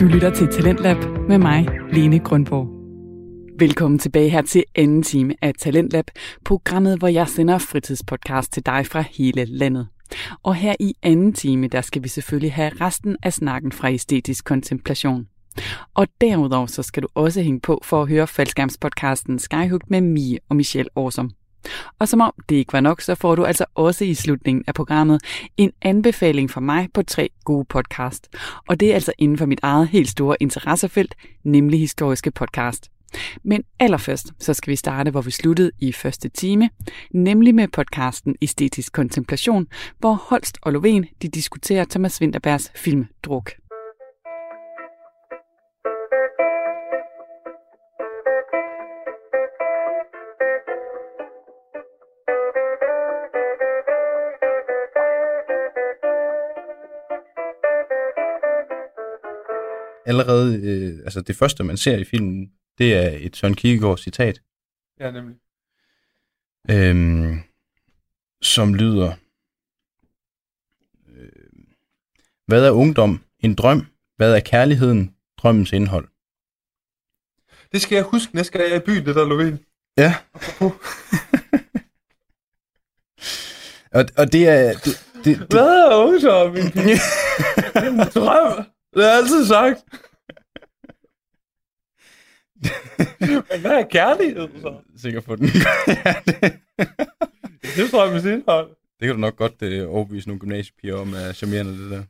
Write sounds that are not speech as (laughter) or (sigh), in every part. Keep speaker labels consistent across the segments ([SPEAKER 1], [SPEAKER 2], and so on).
[SPEAKER 1] Du lytter til Talentlab med mig, Lene Grundborg. Velkommen tilbage her til anden time af Talentlab, programmet, hvor jeg sender fritidspodcast til dig fra hele landet. Og her i anden time, der skal vi selvfølgelig have resten af snakken fra æstetisk kontemplation. Og derudover så skal du også hænge på for at høre faldskærmspodcasten Skyhook med Mie og Michelle Årsom. Og som om det ikke var nok, så får du altså også i slutningen af programmet en anbefaling fra mig på tre gode podcast. Og det er altså inden for mit eget helt store interessefelt, nemlig historiske podcast. Men allerførst, så skal vi starte, hvor vi sluttede i første time, nemlig med podcasten Æstetisk Kontemplation, hvor Holst og Lovén de diskuterer Thomas Winterbergs film Druk.
[SPEAKER 2] Allerede, øh, altså det første, man ser i filmen, det er et Søren Kierkegaard citat,
[SPEAKER 3] Ja, nemlig.
[SPEAKER 2] øhm, som lyder, øh, hvad er ungdom? En drøm? Hvad er kærligheden? Drømmens indhold.
[SPEAKER 3] Det skal jeg huske næste gang jeg er i byen, det der Lovén.
[SPEAKER 2] Ja. og, og det er... Det, det, det,
[SPEAKER 3] Hvad er ungdom, (laughs) en drøm. Det har jeg altid sagt. (laughs) Men hvad er kærlighed, så?
[SPEAKER 2] sikker på den. (laughs) ja, det,
[SPEAKER 3] Det er drømmens indhold.
[SPEAKER 2] det kan du nok godt øh, overbevise nogle gymnasiepiger om, er charmerende, det der.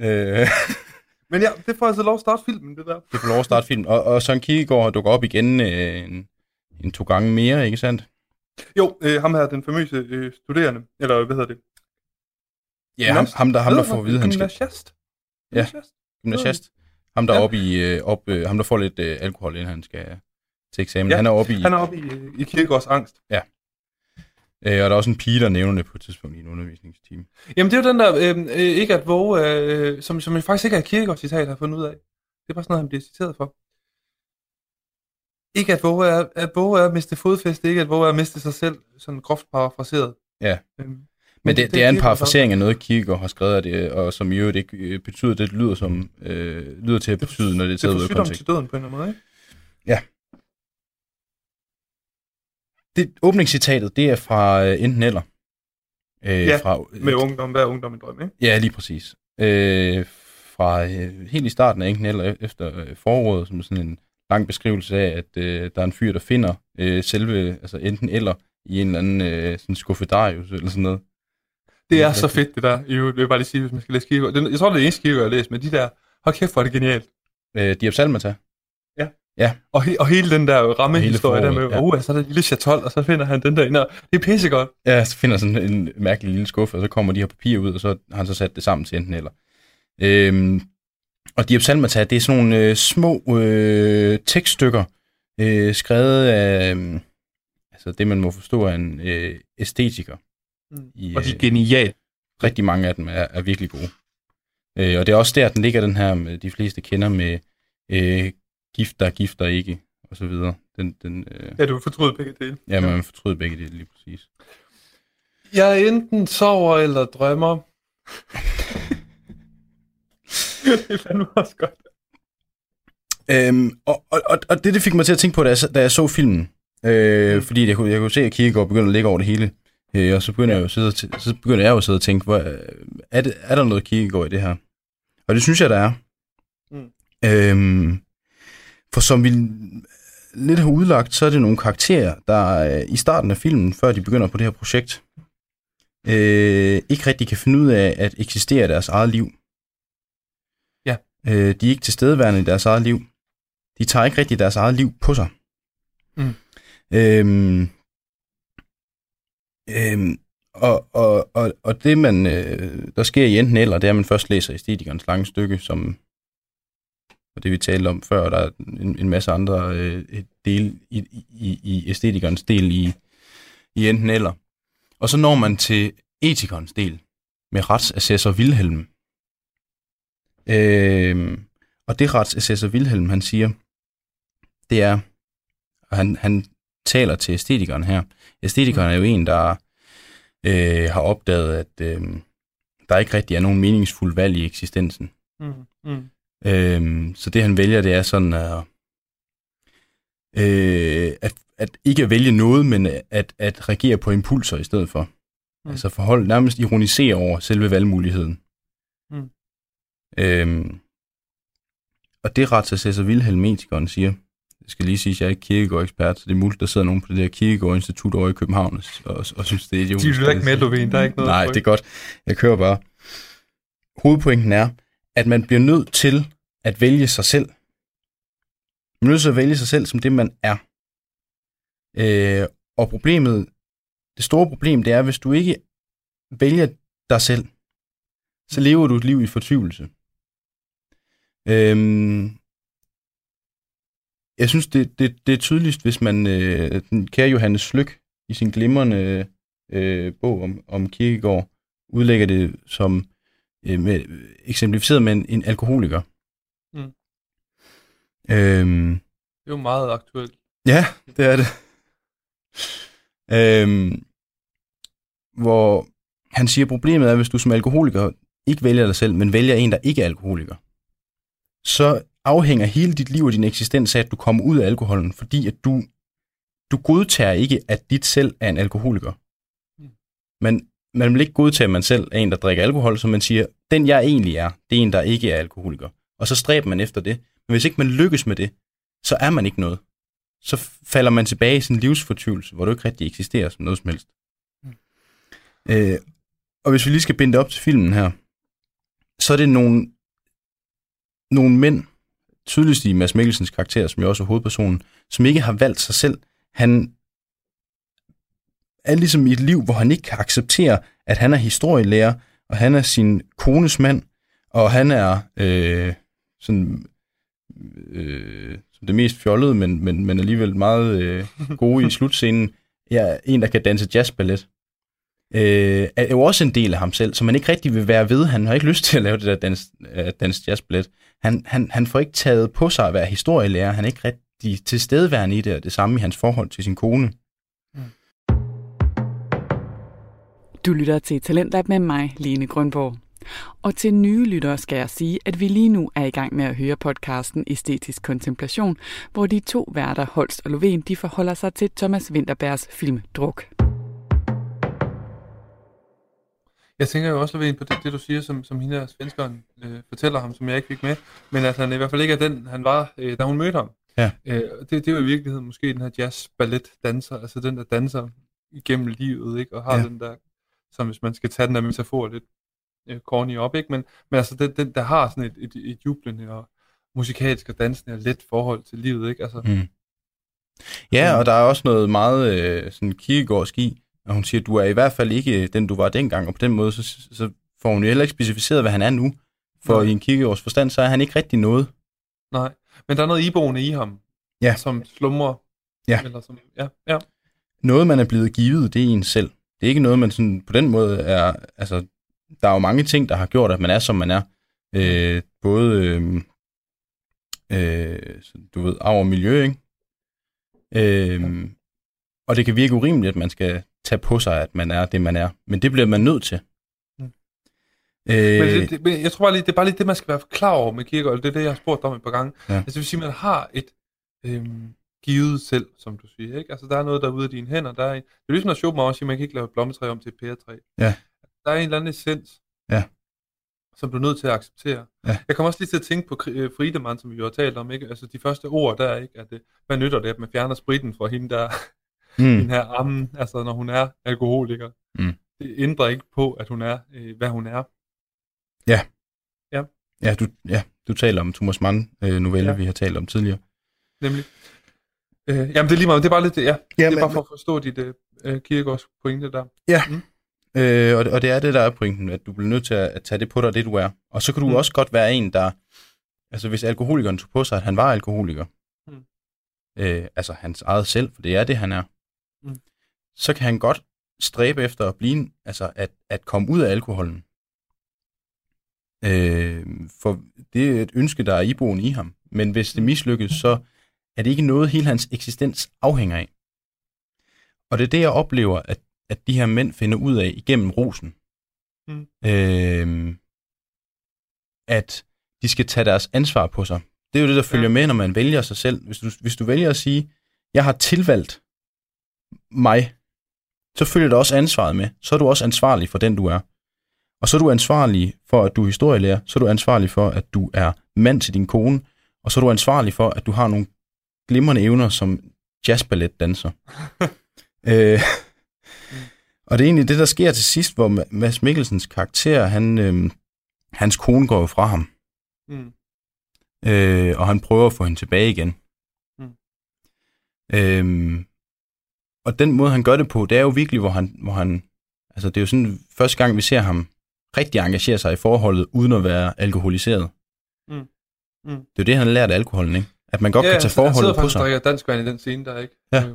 [SPEAKER 2] øh, (laughs)
[SPEAKER 3] Men ja, det får altså lov at starte filmen, det der.
[SPEAKER 2] det får lov at starte film. Og, og Søren Kierkegaard dukker op igen øh, en, en to gange mere, ikke sandt?
[SPEAKER 3] Jo, øh, ham her, den famøse øh, studerende, eller hvad hedder det?
[SPEAKER 2] Ja, ham, ham, der, ham, der får at vide, han skal? Ja.
[SPEAKER 3] Gymnasiast?
[SPEAKER 2] Ham, der er
[SPEAKER 3] Ja.
[SPEAKER 2] oppe i, øh, op, øh, ham, der får lidt øh, alkohol, inden han skal til eksamen.
[SPEAKER 3] Ja,
[SPEAKER 2] Han er oppe i,
[SPEAKER 3] Han er oppe i, øh, i Kirkegaards angst.
[SPEAKER 2] øh, og der er også en pige, der nævner det på et tidspunkt i en undervisningstime.
[SPEAKER 3] Jamen, det er jo den der, øh, øh, ikke at våge, øh, som, som jeg faktisk ikke er Kirkegaards citat, har fundet ud af. Det er bare sådan noget, han bliver citeret for. Ikke at våge er, at våge er at miste fodfæste, ikke at våge er at miste sig selv, sådan groft parafraseret.
[SPEAKER 2] Ja.
[SPEAKER 3] Øhm,
[SPEAKER 2] Men det, det, det er en parafrasering af noget, Kierkegaard har skrevet, det, og som i øvrigt ikke øh, betyder, det lyder, som, øh, lyder til at
[SPEAKER 3] Det er
[SPEAKER 2] betyde, når det er
[SPEAKER 3] Det
[SPEAKER 2] taget
[SPEAKER 3] er
[SPEAKER 2] ud af kontekst.
[SPEAKER 3] til døden på en eller anden måde, ikke?
[SPEAKER 2] Det åbningscitatet, det er fra øh, enten eller. Øh,
[SPEAKER 3] Ja,
[SPEAKER 2] fra,
[SPEAKER 3] Med ungdom, hvad er ungdom en drøm, ikke?
[SPEAKER 2] Ja, lige præcis. Øh, fra øh, helt i starten af enten eller efter øh, foråret, som er sådan en lang beskrivelse af, at øh, der er en fyr, der finder øh, selve, altså enten eller, i en eller anden øh, sådan skuffedarius eller sådan noget.
[SPEAKER 3] Det er
[SPEAKER 2] Ja,
[SPEAKER 3] så fedt, det der. Jeg vil bare lige sige, hvis man skal læse Kierkegaard. Den- Jeg tror, det er det eneste Kierkegaard, jeg har læst, men de der, hold kæft, hvor er det genialt.
[SPEAKER 2] Øh, Diabsalmata.
[SPEAKER 3] Og, he, og hele den der rammehistorie der med,
[SPEAKER 2] ja.
[SPEAKER 3] ja. oh, så er der lille chatol, og så finder han den der ind, og det er pissegodt.
[SPEAKER 2] Ja, så finder sådan en mærkelig lille skuffe, og så kommer de her papirer ud, og så har han så sat det sammen til enten eller. Øhm, og Diabsalmata, det er sådan nogle øh, små øh, tekststykker, øh, skrevet af, øh, altså det man må forstå er en øh, æstetiker.
[SPEAKER 3] Mm.
[SPEAKER 2] I,
[SPEAKER 3] Og de er
[SPEAKER 2] øh,
[SPEAKER 3] genialt.
[SPEAKER 2] rigtig mange af dem er, er virkelig gode. Øh, og det er også der, den ligger den her, med de fleste kender med øh, gifter, gifter ikke, og så videre. Den, den, øh,
[SPEAKER 3] Ja, du vil fortryde begge dele.
[SPEAKER 2] ja, man fortryder begge det lige præcis.
[SPEAKER 3] Jeg enten sover eller drømmer. (laughs) det er fandme også godt.
[SPEAKER 2] Øhm, og, og, og, det, det fik mig til at tænke på, da jeg, så- da jeg så filmen. Øh,
[SPEAKER 3] Mm.
[SPEAKER 2] Fordi jeg kunne, jeg kunne se, at Kierkegaard begynder at ligge over det hele. Øh, og så begynder, jeg jo at sidde, så begynder jeg jo at sidde og tænke, hvor, er, det, er der noget Kierkegaard i det her? Og det synes jeg, der er.
[SPEAKER 3] Mm.
[SPEAKER 2] Øhm, for som vi lidt har udlagt, så er det nogle karakterer, der øh, i starten af filmen, før de begynder på det her projekt, øh, ikke rigtig kan finde ud af at eksistere i deres eget liv.
[SPEAKER 3] Ja.
[SPEAKER 2] Øh, de er ikke tilstedeværende i deres eget liv. De tager ikke rigtig deres eget liv på sig.
[SPEAKER 3] Mm.
[SPEAKER 2] Øhm, øhm, og, og, og, og det, man, øh, der sker i enten eller, det er, at man først læser æstetikernes lange stykke, som og det vi talte om før, der er en, en masse andre øh, del i, i, i æstetikernes del i, i enten eller. Og så når man til etikernes del med retsassessor Wilhelm. Øh, og det retsassessor Wilhelm, han siger, det er, og han, han taler til æstetikeren her. Æstetikeren er jo en, der øh, har opdaget, at øh, der ikke rigtig er nogen meningsfuld valg i eksistensen.
[SPEAKER 3] Mm, mm.
[SPEAKER 2] Øhm, så det han vælger, det er sådan at, øh, at, at ikke at vælge noget, men at, at reagere på impulser i stedet for.
[SPEAKER 3] Mm.
[SPEAKER 2] Altså forhold, nærmest ironisere over selve valgmuligheden.
[SPEAKER 3] Mm.
[SPEAKER 2] Øhm, og det Ratsa Cæsar Wilhelm Etikeren siger, det skal lige sige, at jeg er ikke kirkegård-ekspert, så det er muligt, der sidder nogen på det der kirkegård-institut over i København og, og, synes, det er idiotisk.
[SPEAKER 3] De lytter ikke med, Lovén. Der er ikke noget
[SPEAKER 2] Nej, det er godt. Jeg kører bare. Hovedpointen er, at man bliver nødt til at vælge sig selv. Man er nødt til at vælge sig selv som det, man er. Øh, og problemet, det store problem, det er, hvis du ikke vælger dig selv, så lever du et liv i fortvivlelse. Øhm, jeg synes, det, det, det er tydeligst, hvis man, øh, den kære Johannes Slyk, i sin glimrende øh, bog om, om Kierkegaard, udlægger det som øh, med, eksemplificeret med en, en alkoholiker.
[SPEAKER 3] Mm.
[SPEAKER 2] Øhm,
[SPEAKER 3] Det er jo meget aktuelt.
[SPEAKER 2] Ja, det er det. Øhm, hvor han siger, problemet er, hvis du som alkoholiker ikke vælger dig selv, men vælger en, der ikke er alkoholiker, så afhænger hele dit liv og din eksistens af, at du kommer ud af alkoholen, fordi at du, du godtager ikke, at dit selv er en alkoholiker.
[SPEAKER 3] Mm.
[SPEAKER 2] Men man vil ikke godtage, at man selv er en, der drikker alkohol, så man siger, den jeg egentlig er, det er en, der ikke er alkoholiker. Og så stræber man efter det. Men hvis ikke man lykkes med det, så er man ikke noget. Så falder man tilbage i sin livsfortvivlelse, hvor du ikke rigtig eksisterer som noget som helst.
[SPEAKER 3] Mm.
[SPEAKER 2] Øh, og hvis vi lige skal binde det op til filmen her, så er det nogle, nogle mænd, tydeligst i Mads Mikkelsens karakter, som jo også er hovedpersonen, som ikke har valgt sig selv. Han er ligesom i et liv, hvor han ikke kan acceptere, at han er historielærer, og han er sin kones mand, og han er øh, sådan øh, som det mest fjollede, men, men, men alligevel meget øh, gode i (laughs) slutscenen. Ja, en, der kan danse jazzballet. Øh, er jo også en del af ham selv, som man ikke rigtig vil være ved. Han har ikke lyst til at lave det der dans, øh, dans jazzballet. Han, han, han får ikke taget på sig at være historielærer. Han er ikke rigtig tilstedeværende i det, og det samme i hans forhold til sin kone.
[SPEAKER 1] Du lytter til Talentlab med mig, Lene Grønborg. Og til nye lyttere skal jeg sige, at vi lige nu er i gang med at høre podcasten Æstetisk Kontemplation, hvor de to værter, Holst og Lovén, de forholder sig til Thomas Winterbergs film Druk.
[SPEAKER 3] Jeg tænker jo også, Lovén, på det, det du siger, som, som hende her svenskeren øh, fortæller ham, som jeg ikke fik med, men at han i hvert fald ikke er den, han var, øh, da hun mødte ham.
[SPEAKER 2] Ja.
[SPEAKER 3] Øh, det, det er jo i virkeligheden måske den her jazz-ballet-danser, altså den, der danser igennem livet, ikke? og har
[SPEAKER 2] Ja.
[SPEAKER 3] ja. den der, som hvis man skal tage den der metafor lidt øh, corny op, ikke? Men, men altså den, den, der har sådan et, et, et jublende og musikalsk og dansende og let forhold til livet, ikke? Altså,
[SPEAKER 2] Mm. Ja, og der er også noget meget øh, sådan kirkegårdsk i, og hun siger, du er i hvert fald ikke den, du var dengang, og på den måde, så, så får hun jo heller ikke specificeret, hvad han er nu. For
[SPEAKER 3] Nej.
[SPEAKER 2] i en kirkegårds forstand, så er han ikke rigtig noget.
[SPEAKER 3] nej. Men der er noget iboende i ham,
[SPEAKER 2] Ja.
[SPEAKER 3] som slumrer.
[SPEAKER 2] Ja.
[SPEAKER 3] Eller som, ja, ja.
[SPEAKER 2] Noget, man er blevet givet, det er en selv. Det er ikke noget, man sådan, på den måde er... Altså, der er jo mange ting, der har gjort, at man er, som man er. Øh, både, øh, øh, så du ved, arv og miljø, ikke? Øh, og det kan virke urimeligt, at man skal tage på sig, at man er det, man er. Men det bliver man nødt til.
[SPEAKER 3] Mm.
[SPEAKER 2] Øh,
[SPEAKER 3] Men, det, det, men jeg tror bare lige, det er bare lige det, man skal være klar over med Kierkegaard. Det er det, jeg har spurgt om et par gange.
[SPEAKER 2] Ja.
[SPEAKER 3] Altså det vil sige, at man har et øhm, givet selv, som du siger. Ikke? Altså der er noget, der er ude af dine hænder. Der er en, det er ligesom, når Schopenhauer siger, at man kan ikke lave et blommetræ om til et pæretræ.
[SPEAKER 2] Ja.
[SPEAKER 3] Der er en eller anden essens,
[SPEAKER 2] Ja.
[SPEAKER 3] som du er nødt til at acceptere.
[SPEAKER 2] Ja.
[SPEAKER 3] Jeg kommer også lige til at tænke på øh, Friedemann, som vi jo har talt om. Ikke? Altså de første ord der, ikke? At, det, hvad nytter det, at man fjerner spritten fra hende der,
[SPEAKER 2] mm,
[SPEAKER 3] den her armen, altså når hun er alkoholiker.
[SPEAKER 2] Mm.
[SPEAKER 3] Det ændrer ikke på, at hun er, øh, hvad hun er.
[SPEAKER 2] ja, du, ja, du taler om Thomas Mann øh, novelle, ja.
[SPEAKER 3] Ja.
[SPEAKER 2] vi har talt om tidligere.
[SPEAKER 3] Nemlig. Øh, jamen, det er lige meget, det er bare lidt, ja,
[SPEAKER 2] Ja,
[SPEAKER 3] det er bare for at forstå dit øh, øh, Kierkegaards pointe der.
[SPEAKER 2] Øh, og, det- og det er det, der er pointen, at du bliver nødt til at, at tage det på dig, det du er. Og så kan du mm.
[SPEAKER 3] Mm.
[SPEAKER 2] også godt være en, der... Altså, hvis alkoholikeren tog på sig, at han var alkoholiker,
[SPEAKER 3] Mm.
[SPEAKER 2] øh, altså hans eget selv, for det er det, han er,
[SPEAKER 3] Mm.
[SPEAKER 2] så kan han godt stræbe efter at blive, altså at, at komme ud af alkoholen. Øh, for det er et ønske, der er iboende i ham. Men hvis det mislykkes, så er det ikke noget, hele hans eksistens afhænger af. Og det er det, jeg oplever, at, at de her mænd finder ud af igennem rosen.
[SPEAKER 3] Mm.
[SPEAKER 2] Øh, at de skal tage deres ansvar på sig. Det er jo det, der følger
[SPEAKER 3] Ja.
[SPEAKER 2] med, når man vælger sig selv. Hvis du, hvis du vælger at sige, jeg har tilvalgt mig, så følger der også ansvaret med. Så er du også ansvarlig for den, du er. Og så er du ansvarlig for, at du er historielærer. Så er du ansvarlig for, at du er mand til din kone. Og så er du ansvarlig for, at du har nogle glimrende evner som jazzballetdanser. (laughs) øh, og det er egentlig det, der sker til sidst, hvor Ma- Mads Mikkelsens karakter, han, øh, hans kone går jo fra ham.
[SPEAKER 3] Mm.
[SPEAKER 2] øh, og han prøver at få hende tilbage igen.
[SPEAKER 3] Mm.
[SPEAKER 2] Øhm, og den måde, han gør det på, det er jo virkelig, hvor han, hvor han altså det er jo sådan første gang, vi ser ham rigtig engagere sig i forholdet, uden at være alkoholiseret.
[SPEAKER 3] Mm. Mm.
[SPEAKER 2] Det er jo det, han har lært af alkoholen, ikke? At man godt kan tage
[SPEAKER 3] han
[SPEAKER 2] forholdet på sig.
[SPEAKER 3] drikker dansk vand i den scene, der ikke?
[SPEAKER 2] Ja.
[SPEAKER 3] Øh,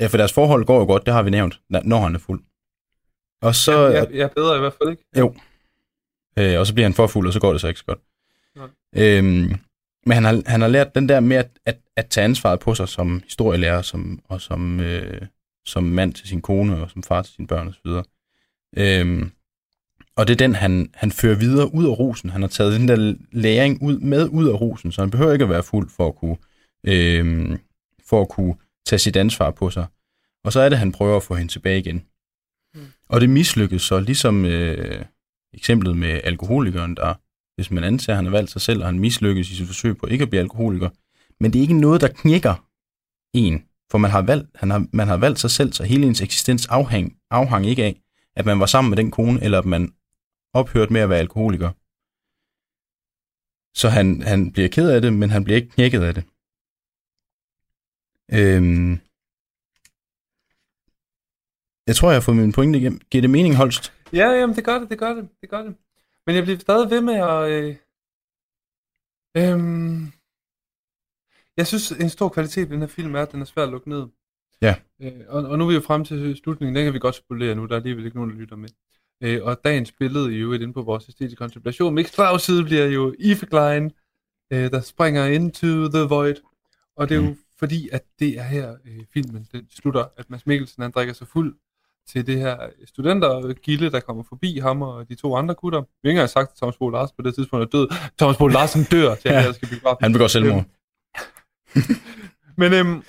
[SPEAKER 2] Ja, for deres forhold går jo godt, det har vi nævnt, når han er fuld. Og så,
[SPEAKER 3] ja, ja, ja, bedre i hvert fald, ikke?
[SPEAKER 2] Øh, og så bliver han for fuld, og så går det så ikke så godt.
[SPEAKER 3] Nej.
[SPEAKER 2] Øhm, men han har, han har lært den der med at, at, at tage ansvaret på sig som historielærer som, og som, øh, som mand til sin kone og som far til sine børn osv. Øhm, og det er den, han, han fører videre ud af rosen. Han har taget den der læring ud, med ud af rosen, så han behøver ikke at være fuld for at kunne, øhm, for at kunne tage sit ansvar på sig. Og så er det, han prøver at få hende tilbage igen.
[SPEAKER 3] Mm.
[SPEAKER 2] Og det mislykkes så, ligesom øh, eksemplet med alkoholikeren, der hvis man anser, at han har valgt sig selv, og han mislykkes i sit forsøg på ikke at blive alkoholiker. Men det er ikke noget, der knækker en, for man har valgt, han har, man har valgt sig selv, så hele ens eksistens afhæng, afhang ikke af, at man var sammen med den kone, eller at man ophørte med at være alkoholiker. Så han, han bliver ked af det, men han bliver ikke knækket af det. Øhm, jeg tror, jeg har fået min pointe igennem. Giver det mening, Holst?
[SPEAKER 3] Ja, jamen, det gør det, det gør det, det gør det. Men jeg bliver stadig ved med at... Øh, øhm, jeg synes, en stor kvalitet ved den her film er, at den er svær at lukke ned.
[SPEAKER 2] Ja.
[SPEAKER 3] Øh, og, og nu er vi jo frem til slutningen, den kan vi godt spolere nu, der er alligevel ikke nogen, der lytter med. Øh, og dagens billede i øvrigt inde på vores æstetiske kontemplation, Mix side bliver jo Eve Klein, øh, der springer into the void. Og det er jo
[SPEAKER 2] Mm.
[SPEAKER 3] fordi, at det er her øh, filmen den slutter, at Mads Mikkelsen han drikker sig fuld til det her studentergilde, der kommer forbi ham og de to andre gutter. Vi har ikke engang sagt, at Thomas Bo Larsen på det tidspunkt er død. Thomas Bo Larsen dør til, at
[SPEAKER 2] Ja.
[SPEAKER 3] jeg skal op.
[SPEAKER 2] Han begår selvmord.
[SPEAKER 3] Men øhm,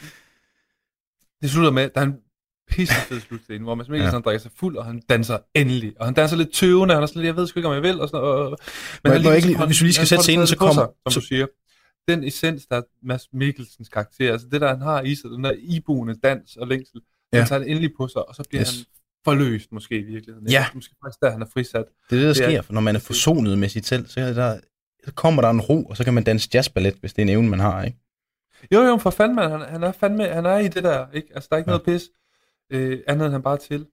[SPEAKER 3] det slutter med, der er en pissefed slutscene, hvor Mads Mikkelsen
[SPEAKER 2] Ja.
[SPEAKER 3] drikker sig fuld, og han danser endelig. Og han danser lidt tøvende, han er sådan lidt, jeg ved sgu ikke, om jeg vil, og sådan noget.
[SPEAKER 2] Må
[SPEAKER 3] Men
[SPEAKER 2] må jeg ikke lige- hvis vi lige skal sætte scenen, så kommer-
[SPEAKER 3] Som
[SPEAKER 2] så-
[SPEAKER 3] du siger. Den essens, der er Mads Mikkelsens karakter, altså det der, han har i sig, den der iboende dans og længsel, ja. Den tager det endelig på sig, og så bliver
[SPEAKER 2] Yes.
[SPEAKER 3] han forløst måske i virkeligheden.
[SPEAKER 2] Ja.
[SPEAKER 3] Måske faktisk der, han er frisat.
[SPEAKER 2] Det er det, der
[SPEAKER 3] Det er-
[SPEAKER 2] sker, for når man er forsonet med sit selv, så, er der, så kommer der en ro, og så kan man danse jazzballet, hvis det er en evne, man har, ikke?
[SPEAKER 3] Jo, jo, for fanden, man, han, han er fandme, han er i det der, ikke? Altså, der er ikke
[SPEAKER 2] Ja.
[SPEAKER 3] noget pis, øh, andet end han bare til.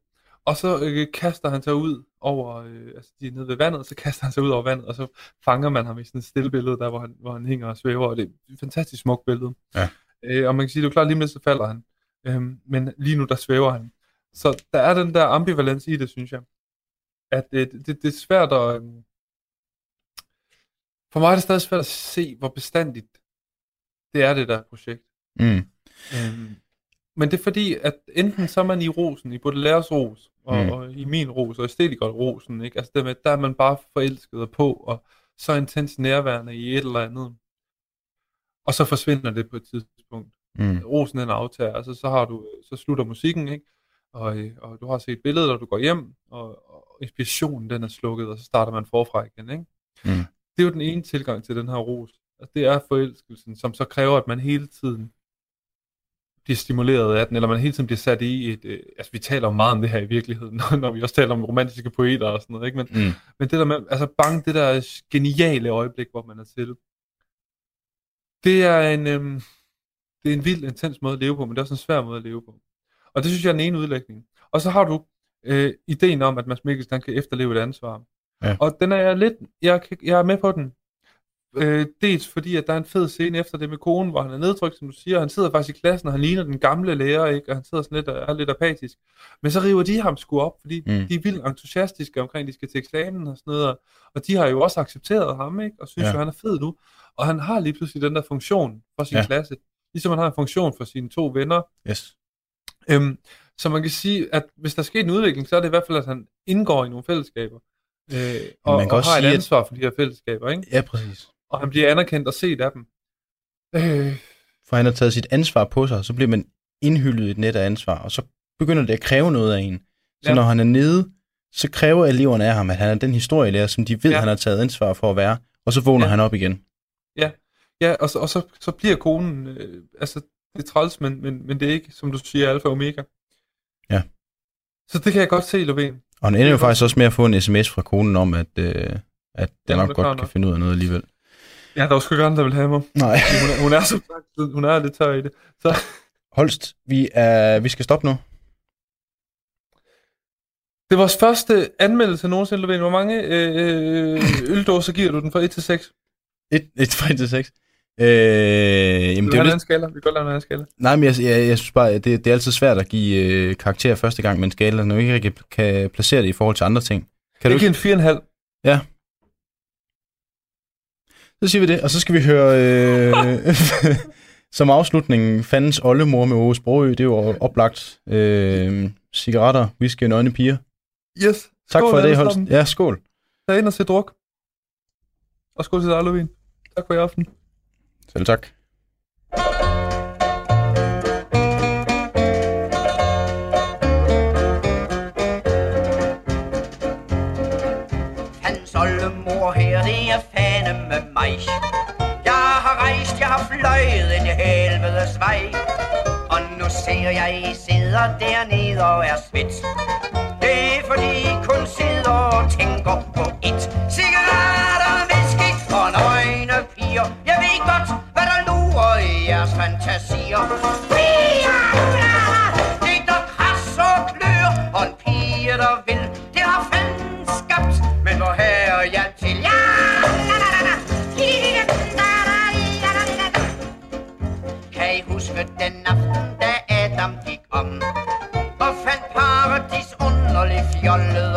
[SPEAKER 3] Og så øh, kaster han sig ud over, øh, altså de er nede ved vandet, så kaster han sig ud over vandet, og så fanger man ham i sådan et stille billede, der hvor han, hvor han hænger og svæver, og det er et fantastisk smukt billede.
[SPEAKER 2] Ja.
[SPEAKER 3] Øh, og man kan sige, det er klart, lige med så falder han. Øhm, men lige nu, der svæver han. Så der er den der ambivalens i det, synes jeg. At øh, det, det, det er svært at... Øh, for mig er det stadig svært at se, hvor bestandigt det er det der projekt.
[SPEAKER 2] Mm.
[SPEAKER 3] Øhm, men det er fordi, at enten så er man i rosen, i Baudelaires ros, og,
[SPEAKER 2] Mm.
[SPEAKER 3] og i min ros, og æstetikert rosen, ikke? Altså det med, der er man bare forelsket og på, og så intens nærværende i et eller andet. Og så forsvinder det på et tidspunkt.
[SPEAKER 2] Mm.
[SPEAKER 3] Rosen den aftager, altså så har du, så slutter musikken, ikke? Og, øh, og du har set billedet, og du går hjem, og, og inspirationen den er slukket, og så starter man forfra igen, ikke?
[SPEAKER 2] Mm.
[SPEAKER 3] Det er jo den ene tilgang til den her ros. Altså, det er forelskelsen, som så kræver, at man hele tiden bliver stimuleret af den, eller man hele tiden bliver sat i et... Øh, altså, vi taler jo meget om det her i virkeligheden, (laughs) når vi også taler om romantiske poeter og sådan noget, ikke? Men,
[SPEAKER 2] Mm.
[SPEAKER 3] men det der med, altså bange, det der geniale øjeblik, hvor man er til, det er en, øhm, det er en vild, intens måde at leve på, men det er også en svær måde at leve på. Og det synes jeg er den ene udlægning. Og så har du øh, ideen om, at Mads Mikkelsen han kan efterleve et ansvar.
[SPEAKER 2] Ja.
[SPEAKER 3] Og den er jeg lidt, jeg, jeg er med på den. Øh, dels fordi, at der er en fed scene efter det med konen, hvor han er nedtrykt, som du siger. Han sidder faktisk i klassen, og han ligner den gamle lærer, ikke? og han sidder sådan lidt og er lidt apatisk. Men så river de ham sgu op, fordi
[SPEAKER 2] Mm.
[SPEAKER 3] de er vildt entusiastiske omkring, at de skal til eksamen og sådan noget. og- de har jo også accepteret ham, ikke? og synes
[SPEAKER 2] Ja.
[SPEAKER 3] jo, han er fed nu. Og han har lige pludselig den der funktion for sin
[SPEAKER 2] ja.
[SPEAKER 3] klasse. Ligesom han har en funktion for sine to venner.
[SPEAKER 2] Yes.
[SPEAKER 3] Øhm, så man kan sige, at hvis der sker en udvikling, så er det i hvert fald, at han indgår i nogle fællesskaber. Øh, og,
[SPEAKER 2] man kan
[SPEAKER 3] og
[SPEAKER 2] også
[SPEAKER 3] har et
[SPEAKER 2] sige, at-
[SPEAKER 3] ansvar for de her fællesskaber, ikke?
[SPEAKER 2] Ja, præcis.
[SPEAKER 3] Og han bliver anerkendt og set af dem. Øh,
[SPEAKER 2] For han har taget sit ansvar på sig, så bliver man indhyldet i et net af ansvar, og så begynder det at kræve noget af en. Så
[SPEAKER 3] Ja.
[SPEAKER 2] når han er nede, så kræver eleverne af ham, at han er den historielærer, som de ved,
[SPEAKER 3] Ja.
[SPEAKER 2] han har taget ansvar for at være, og så vågner
[SPEAKER 3] Ja.
[SPEAKER 2] han op igen.
[SPEAKER 3] Ja, og, så, og så, så bliver konen, øh, altså det er træls, men, men, men det er ikke, som du siger, alfa og omega.
[SPEAKER 2] Ja.
[SPEAKER 3] Så det kan jeg godt se, Lovén.
[SPEAKER 2] Og han ender jo faktisk også med at få en sms fra konen om, at, øh, at den
[SPEAKER 3] Ja,
[SPEAKER 2] godt kan
[SPEAKER 3] nok.
[SPEAKER 2] finde ud af noget alligevel.
[SPEAKER 3] Ja, der er jo sgu ikke andre, der vil have mig.
[SPEAKER 2] Nej.
[SPEAKER 3] Hun er, hun er, sagt, hun er lidt tør i det. Så
[SPEAKER 2] Holst, vi, er, vi skal stoppe nu.
[SPEAKER 3] det er vores første anmeldelse nogensinde, Lovén. Hvor mange øh, øldåser giver du den fra 1 til 6?
[SPEAKER 2] 1, 1 3 til 6. Øh, jamen,
[SPEAKER 3] du
[SPEAKER 2] det er lidt,
[SPEAKER 3] skala? Vi kan godt lave en anden skala.
[SPEAKER 2] nej, men jeg, jeg, jeg synes bare, det, det er altid svært at give øh, karakter første gang med en skala, når du ikke rigtig kan placere det i forhold til andre ting. Kan du
[SPEAKER 3] Jeg
[SPEAKER 2] ikke?
[SPEAKER 3] giver en 4,5.
[SPEAKER 2] Så siger vi det, og så skal vi høre øh, (laughs) som afslutning Fandens oldemor med Ove Sprogø. Det er jo oplagt. Øh, cigaretter, whisky og nøgne piger.
[SPEAKER 3] Yes.
[SPEAKER 2] Tak
[SPEAKER 3] Skål
[SPEAKER 2] for
[SPEAKER 3] alle
[SPEAKER 2] det, Holst.
[SPEAKER 3] sammen.
[SPEAKER 2] Ja, skål.
[SPEAKER 3] Tag ind og se druk. Og skål til dig, Lovén. Tak for i aften.
[SPEAKER 2] Selv tak.
[SPEAKER 4] Hans oldemor her, det er fane med mig. Jeg har rejst, jeg har fløjet en helvedes vej. Og nu ser jeg, I sidder dernede og er svedt. Det er fordi I kun sidder og tænker på et. cigaret ved godt, hvad der lurer i jeres fantasier. Piger, det der kras og klør, og en pige, der vil, det har fanden skabt. Men hvor herre jeg til, ja! Kan I huske den aften, da Adam gik om? Og fandt paradis underlig fjollet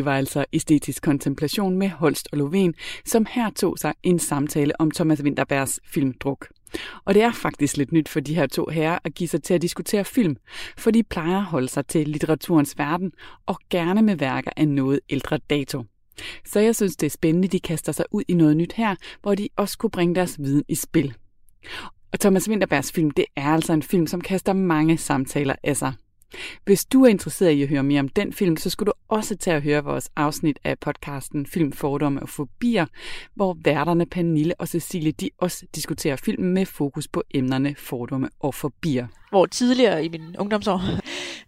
[SPEAKER 4] Det var
[SPEAKER 1] altså æstetisk kontemplation med Holst og Lovén, som her tog sig en samtale om Thomas Winterbergs filmdruk. Og det er faktisk lidt nyt for de her to herrer at give sig til at diskutere film, for de plejer at holde sig til litteraturens verden og gerne med værker af noget ældre dato. Så jeg synes, det er spændende, de kaster sig ud i noget nyt her, hvor de også kunne bringe deres viden i spil. Og Thomas Winterbergs film, det er altså en film, som kaster mange samtaler af sig. Hvis du er interesseret i at høre mere om den film, så skulle du også tage at høre vores afsnit af podcasten Film, Fordomme og Fobier, hvor værterne Pernille og Cecilie de også diskuterer filmen med fokus på emnerne fordomme og fobier.
[SPEAKER 5] hvor tidligere i mine ungdomsår,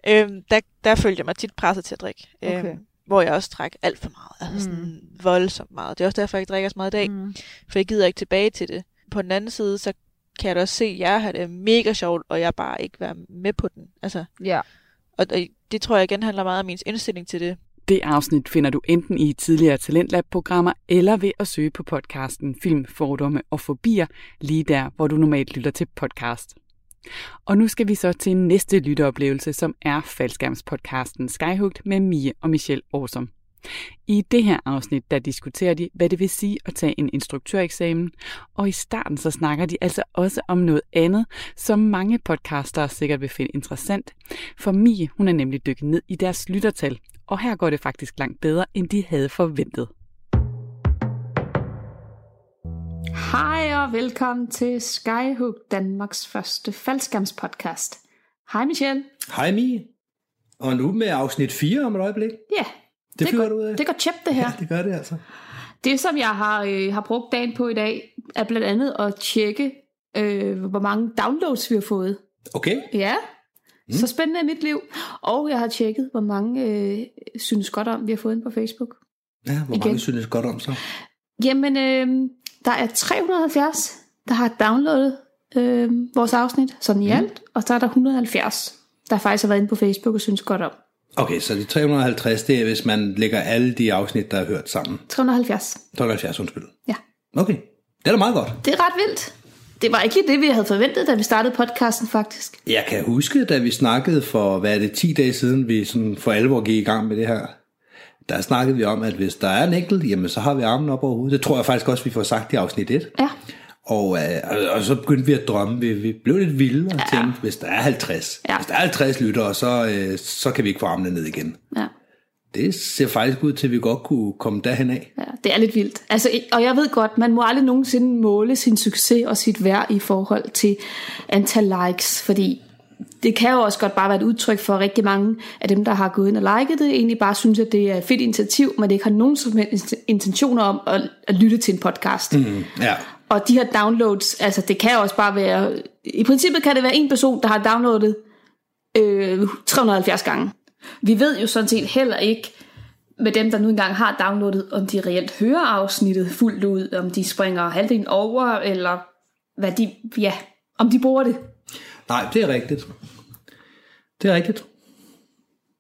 [SPEAKER 5] øhm, der, der følte jeg mig tit presset til at drikke.
[SPEAKER 6] Okay.
[SPEAKER 5] Øhm, hvor jeg også drak alt for meget. Altså sådan voldsomt meget. Det er også derfor, jeg ikke drikker så meget i dag.
[SPEAKER 6] Mm.
[SPEAKER 5] For jeg gider ikke tilbage til det. På den anden side, så kan jeg da også se, at jeg har det mega sjovt, og jeg bare ikke være med på den. Altså,
[SPEAKER 6] Ja.
[SPEAKER 5] og, og det tror jeg igen handler meget om min indstilling til det.
[SPEAKER 1] Det afsnit finder du enten i tidligere Talentlab-programmer eller ved at søge på podcasten Film, Fordomme og Fobier, lige der, hvor du normalt lytter til podcast. Og nu skal vi så til næste lytteoplevelse, som er faldskærmspodcasten Skyhugt med Mie og Michelle Årsom. I det her afsnit, der diskuterer de, hvad det vil sige at tage en instruktøreksamen, og i starten så snakker de altså også om noget andet, som mange podcastere sikkert vil finde interessant. For Mie, hun er nemlig dykket ned i deres lyttertal, og her går det faktisk langt bedre, end de havde forventet.
[SPEAKER 6] Hej og velkommen til Skyhook, Danmarks første faldskærmspodcast. Hej Michelle.
[SPEAKER 7] Hej Mie. Og nu med afsnit 4 om et øjeblik.
[SPEAKER 6] Ja,
[SPEAKER 7] Det, finder
[SPEAKER 6] går,
[SPEAKER 7] ud af.
[SPEAKER 6] det går tjept det her.
[SPEAKER 7] Ja, det gør det altså.
[SPEAKER 6] Det som jeg har, øh, har brugt dagen på i dag, er blandt andet at tjekke, øh, hvor mange downloads vi har fået.
[SPEAKER 7] Okay.
[SPEAKER 6] Ja, mm. så spændende er mit liv. Og jeg har tjekket, hvor mange øh, synes godt om, vi har fået ind på Facebook.
[SPEAKER 7] Ja, hvor
[SPEAKER 6] Igen.
[SPEAKER 7] mange synes godt om så?
[SPEAKER 6] Jamen, øh, der er 370, der har downloadet øh, vores afsnit, sådan i alt. Og så er der 170, der faktisk har været inde på Facebook og synes godt om.
[SPEAKER 7] Okay, så de 350, det er, hvis man lægger alle de afsnit, der er hørt sammen.
[SPEAKER 6] 370.
[SPEAKER 7] 370, undskyld.
[SPEAKER 6] Ja.
[SPEAKER 7] Okay, det er da meget godt.
[SPEAKER 6] Det er ret vildt. Det var ikke lige det, vi havde forventet, da vi startede podcasten faktisk.
[SPEAKER 7] Jeg kan huske, da vi snakkede for, hvad er det, 10 dage siden, vi sådan for alvor gik i gang med det her. Der snakkede vi om, at hvis der er en enkelt, jamen så har vi armen op over hovedet. Det tror jeg faktisk også, vi får sagt i afsnit 1.
[SPEAKER 6] Ja,
[SPEAKER 7] Og, øh, og- og så begyndte vi at drømme. Vi, vi blev lidt vilde og
[SPEAKER 6] Ja.
[SPEAKER 7] tænkte, hvis der er 50,
[SPEAKER 6] Ja.
[SPEAKER 7] hvis der er 50 lyttere, så, øh, så kan vi ikke få armene ned igen.
[SPEAKER 6] ja,
[SPEAKER 7] Det ser faktisk ud til, at vi godt kunne komme derhen af.
[SPEAKER 6] ja. Det er lidt vildt. Altså, og jeg ved godt, man må aldrig nogensinde måle sin succes og sit værd i forhold til antal likes, fordi det kan jo også godt bare være et udtryk for at rigtig mange af dem, der har gået ind og liket det, egentlig bare synes, at det er et fedt initiativ, men det ikke har nogen som helst intentioner om at, at lytte til en podcast. Mm.
[SPEAKER 7] Ja,
[SPEAKER 6] og de her downloads, altså det kan også bare være, i princippet kan det være en person, der har downloadet øh, 370 gange. Vi ved jo sådan set heller ikke, med dem, der nu engang har downloadet, om de reelt hører afsnittet fuldt ud, om de springer halvdelen over, eller hvad de, ja, om de bruger det.
[SPEAKER 7] nej, det er rigtigt. Det er rigtigt.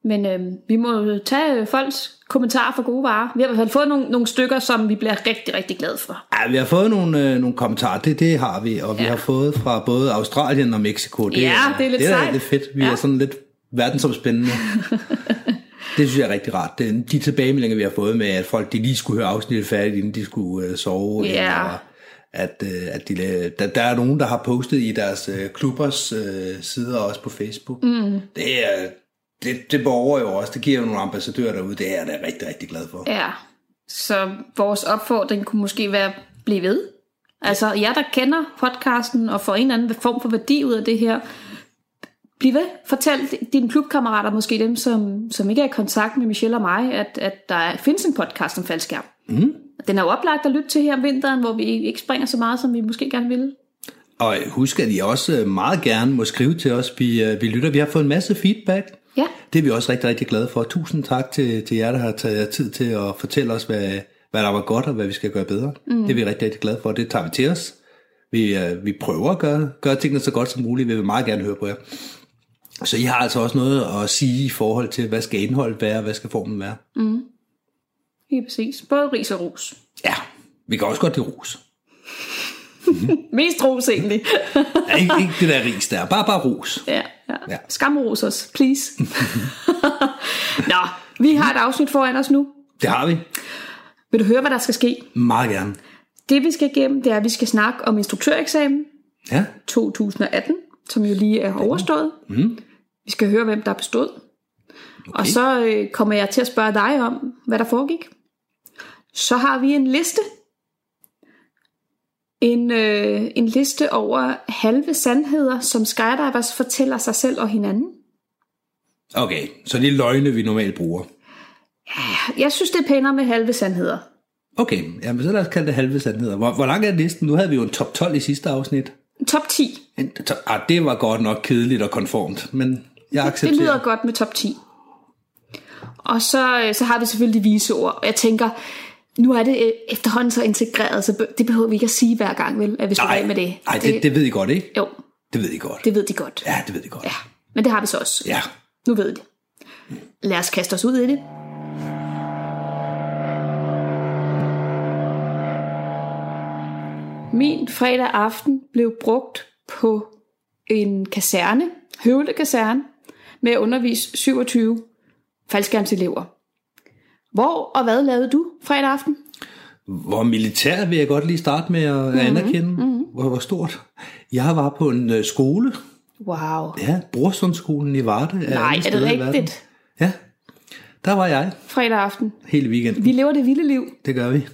[SPEAKER 6] Men øh, vi må jo tage øh, folks kommentarer for gode varer. Vi har i hvert fald fået nogle, nogle stykker, som vi bliver rigtig, rigtig glade for.
[SPEAKER 7] Ja, vi har fået nogle, øh, nogle kommentarer, det, det har vi, og vi
[SPEAKER 6] Ja.
[SPEAKER 7] har fået fra både Australien og Mexico. Det
[SPEAKER 6] Ja, det er lidt
[SPEAKER 7] det er
[SPEAKER 6] sejt.
[SPEAKER 7] lidt fedt. Vi
[SPEAKER 6] Ja.
[SPEAKER 7] er sådan lidt verdensomspændende. (laughs) det synes jeg er rigtig rart. Det, de tilbagemeldinger, vi har fået med, at folk de lige skulle høre afsnittet færdigt, inden de skulle øh, sove.
[SPEAKER 6] Ja.
[SPEAKER 7] Eller at, øh, at de, der, der er nogen, der har postet i deres øh, klubbers øh, sider også på Facebook. Mm. Det er det, det borger jo også. Det giver jo nogle ambassadører derude. Det er jeg da rigtig, rigtig glad for.
[SPEAKER 6] Ja, så vores opfordring kunne måske være, blive ved. Altså, jer der kender podcasten og får en eller anden form for værdi ud af det her, bliv ved. Fortæl dine klubkammerater, måske dem, som, som ikke er i kontakt med Michelle og mig, at, at der er- findes en podcast om faldskærm. Mm. Den er jo oplagt at lytte til her om vinteren, hvor vi ikke springer så meget, som vi måske gerne ville.
[SPEAKER 7] Og husk, at I også meget gerne må skrive til os. Vi, øh, vi lytter. Vi har fået en masse feedback.
[SPEAKER 6] Ja,
[SPEAKER 7] Det er vi også rigtig, rigtig glade for. Tusind tak til, til jer, der har taget jer tid til at fortælle os, hvad, hvad der var godt, og hvad vi skal gøre bedre. Mm. Det er vi rigtig, rigtig glade for. Det tager vi til os. Vi, øh, vi prøver at gøre, gøre tingene så godt som muligt. Vi vil meget gerne høre på jer. Så I har altså også noget at sige i forhold til, hvad skal indholdet være, og hvad skal formen være.
[SPEAKER 6] helt præcis. Både ris og ros.
[SPEAKER 7] Ja, vi kan også godt lide ros. (laughs)
[SPEAKER 6] Mest ros egentlig. (laughs)
[SPEAKER 7] Ja, ikke, ikke det der ris der, bare, bare ros.
[SPEAKER 6] Ja, ja.
[SPEAKER 7] Ja.
[SPEAKER 6] ja. Skamros os, please. (laughs) Nå, vi har et afsnit foran os nu.
[SPEAKER 7] Det har vi.
[SPEAKER 6] Vil du høre, hvad der skal ske?
[SPEAKER 7] Meget gerne.
[SPEAKER 6] Det vi skal igennem, det er, at vi skal snakke om instruktøreksamen
[SPEAKER 7] Ja,
[SPEAKER 6] 2018, som jo lige er overstået. Mm. Vi skal høre, hvem der bestod. Okay. Og så øh, kommer jeg til at spørge dig om, hvad der foregik. Så har vi en liste. En, øh, en liste over halve sandheder, som skydivers fortæller sig selv og hinanden.
[SPEAKER 7] okay. Så det er løgne, vi normalt bruger.
[SPEAKER 6] Jeg synes, det er pænere med halve sandheder.
[SPEAKER 7] Okay, jamen, så lad os kalde det halve sandheder. Hvor, hvor lang er listen? Nu havde vi jo en top 12 i sidste afsnit.
[SPEAKER 6] Top 10.
[SPEAKER 7] En, to, ah, det var godt nok kedeligt og konformt, men jeg
[SPEAKER 6] Det
[SPEAKER 7] accepterer.
[SPEAKER 6] lyder godt med top 10. Og så, øh, så har vi selvfølgelig de vise ord. Og jeg tænker, nu er det øh, efterhånden så integreret, så det behøver vi ikke at sige hver gang, vel? At vi skal af med det.
[SPEAKER 7] Nej, det, det ved I godt, ikke?
[SPEAKER 6] Jo,
[SPEAKER 7] Det ved I godt.
[SPEAKER 6] det ved de godt.
[SPEAKER 7] Ja, det ved I godt.
[SPEAKER 6] Ja, men det har vi så også.
[SPEAKER 7] Ja.
[SPEAKER 6] Nu ved de. Lad os kaste os ud i det. Min fredag aften blev brugt på en kaserne, Høvle Kaserne, med at undervise 27 faldskærmselever. Hvor og hvad lavede du fredag aften?
[SPEAKER 7] Hvor militær vil jeg godt lige starte med at mm-hmm. anerkende. Mm-hmm. Hvor, hvor stort. Jeg var på en uh, skole.
[SPEAKER 6] Wow.
[SPEAKER 7] Ja, Brorsundskolen i Varde.
[SPEAKER 6] Nej, er det rigtigt?
[SPEAKER 7] Ja, der var jeg
[SPEAKER 6] Fredag aften.
[SPEAKER 7] hele weekenden.
[SPEAKER 6] Vi lever det vilde liv.
[SPEAKER 7] Det gør vi.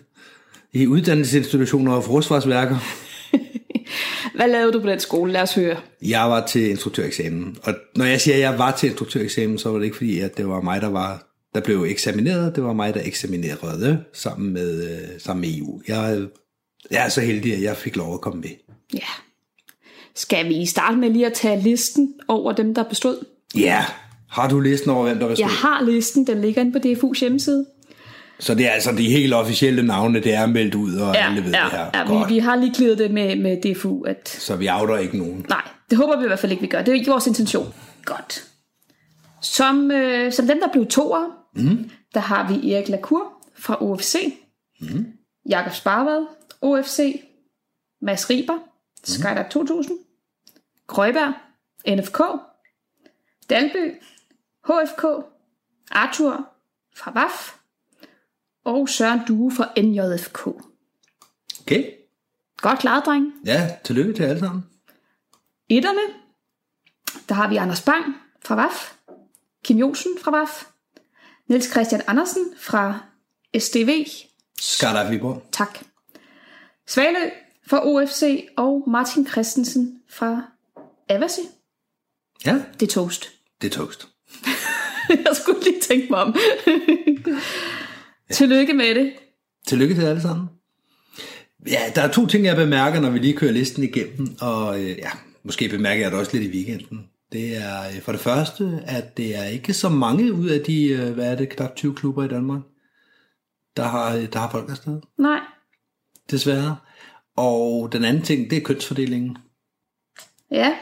[SPEAKER 7] i uddannelsesinstitutioner og forsvarsværker. (laughs)
[SPEAKER 6] Hvad lavede du på den skole? Lad os høre.
[SPEAKER 7] Jeg var til instruktøreksamen, og når jeg siger, at jeg var til instruktøreksamen, så var det ikke fordi, at det var mig, der var der blev eksamineret. Det var mig, der eksaminerede sammen med, øh, sammen med EU. Jeg, jeg er så heldig, at jeg fik lov at komme med.
[SPEAKER 6] Ja. Skal vi starte med lige at tage listen over dem, der bestod?
[SPEAKER 7] Ja, har du listen over, hvem der bestod?
[SPEAKER 6] Jeg har listen, den ligger inde på DFU's hjemmeside.
[SPEAKER 7] Så det er altså de helt officielle navne, det er meldt ud, og
[SPEAKER 6] Ja,
[SPEAKER 7] alle ved
[SPEAKER 6] ja,
[SPEAKER 7] det her.
[SPEAKER 6] ja
[SPEAKER 7] Godt.
[SPEAKER 6] vi, vi har lige klidet det med, med DFU, at
[SPEAKER 7] Så vi outer ikke nogen.
[SPEAKER 6] nej, det håber vi i hvert fald ikke, vi gør. Det er ikke vores intention. Godt. Som, øh, som dem, der blev toer, mm. der har vi Erik Lacour fra OFC, mm. Jakob Sparvad, OFC, Mads Riber, Skydive 2000, Grøjberg, NFK, Dalby, HFK, Arthur fra VAF, og Søren Due fra NJFK.
[SPEAKER 7] Okay?
[SPEAKER 6] Godt klaret, dreng.
[SPEAKER 7] Ja, tillykke til alle sammen.
[SPEAKER 6] Etterne, der har vi Anders Bang fra VAF, Kim Jonsen fra VAF, Niels Christian Andersen fra SDV,
[SPEAKER 7] Skydive Viborg.
[SPEAKER 6] tak. Svalø fra OFC og Martin Christensen fra Avasi.
[SPEAKER 7] Ja,
[SPEAKER 6] Det er toast.
[SPEAKER 7] det er toast. (laughs)
[SPEAKER 6] Jeg skulle lige tænke mig om. (laughs) Tillykke med det.
[SPEAKER 7] Tillykke til alle sammen. Ja, der er to ting, jeg bemærker, når vi lige kører listen igennem, og øh, ja, måske bemærker jeg det også lidt i weekenden. Det er øh, for det første, at det er ikke så mange ud af de, øh, hvad er det, knap 20 klubber i Danmark, der har, øh, der har folk afsted,
[SPEAKER 6] Nej,
[SPEAKER 7] desværre. Og den anden ting, det er kønsfordelingen.
[SPEAKER 6] ja.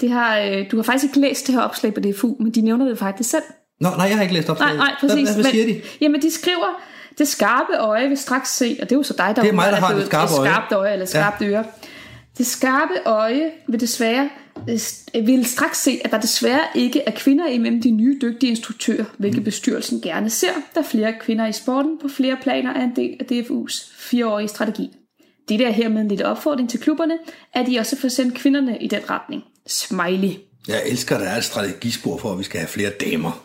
[SPEAKER 6] Det har, du har faktisk ikke læst det her opslag på DFU, men de nævner det faktisk selv.
[SPEAKER 7] Nå, nej, jeg har ikke læst op.
[SPEAKER 6] Nej, nej, præcis.
[SPEAKER 7] Hvad, hvad, siger
[SPEAKER 6] men,
[SPEAKER 7] de?
[SPEAKER 6] Jamen, de skriver, det skarpe øje vil straks se, og det er jo så dig, der
[SPEAKER 7] Det er mig, der har det skarpe øje.
[SPEAKER 6] skarpt øje, eller skarpt ja. øre. Det skarpe øje vil desværre vil straks se, at der desværre ikke er kvinder imellem de nye dygtige instruktører, hvilket bestyrelsen gerne ser, da flere kvinder i sporten på flere planer er en del af DFU's fireårige strategi. Det er hermed en lille opfordring til klubberne, at de også får sendt kvinderne i den retning. Smiley.
[SPEAKER 7] Jeg elsker, at der er et strategispor for, at vi skal have flere damer.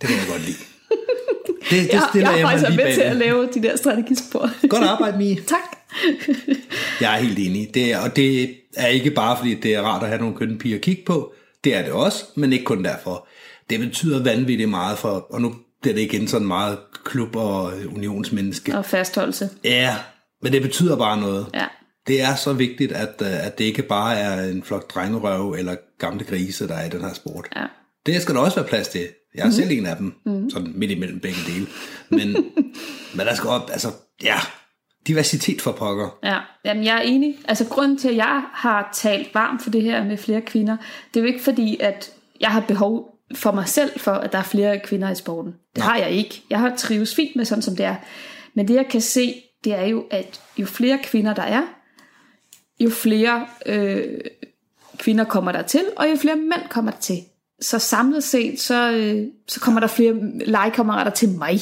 [SPEAKER 7] Det kan jeg godt lide. (laughs) Det, det
[SPEAKER 6] Jeg,
[SPEAKER 7] stiller
[SPEAKER 6] jeg
[SPEAKER 7] jeg,
[SPEAKER 6] faktisk
[SPEAKER 7] lige
[SPEAKER 6] med til at lave de der strategispor.
[SPEAKER 7] Godt arbejde, Mie. (laughs)
[SPEAKER 6] tak.
[SPEAKER 7] Jeg er helt enig. Det er, og det er ikke bare, fordi det er rart at have nogle kønne piger at kigge på. Det er det også, men ikke kun derfor. Det betyder vanvittigt meget for, og nu bliver det igen sådan meget klub- og unionsmenneske.
[SPEAKER 6] Og fastholdelse.
[SPEAKER 7] Ja, men det betyder bare noget.
[SPEAKER 6] Ja.
[SPEAKER 7] Det er så vigtigt, at, øh, at det ikke bare er en flok drengerøve eller gamle grise, der er i den her sport.
[SPEAKER 6] Ja.
[SPEAKER 7] Det skal der også være plads til. Jeg er mm. selv en af dem, mm. sådan midt imellem begge dele. Men, (laughs) men der skal op, altså, ja, diversitet for pokker.
[SPEAKER 6] Ja, jamen jeg er enig. Altså grunden til, at jeg har talt varmt for det her med flere kvinder, det er jo ikke fordi, at jeg har behov for mig selv for, at der er flere kvinder i sporten. Det har jeg ikke. Jeg har trives fint med sådan, som det er. Men det jeg kan se, det er jo, at jo flere kvinder der er, jo flere øh, kvinder kommer der til, og jo flere mænd kommer der til. Så samlet set, så, øh, så kommer der flere legekammerater til mig,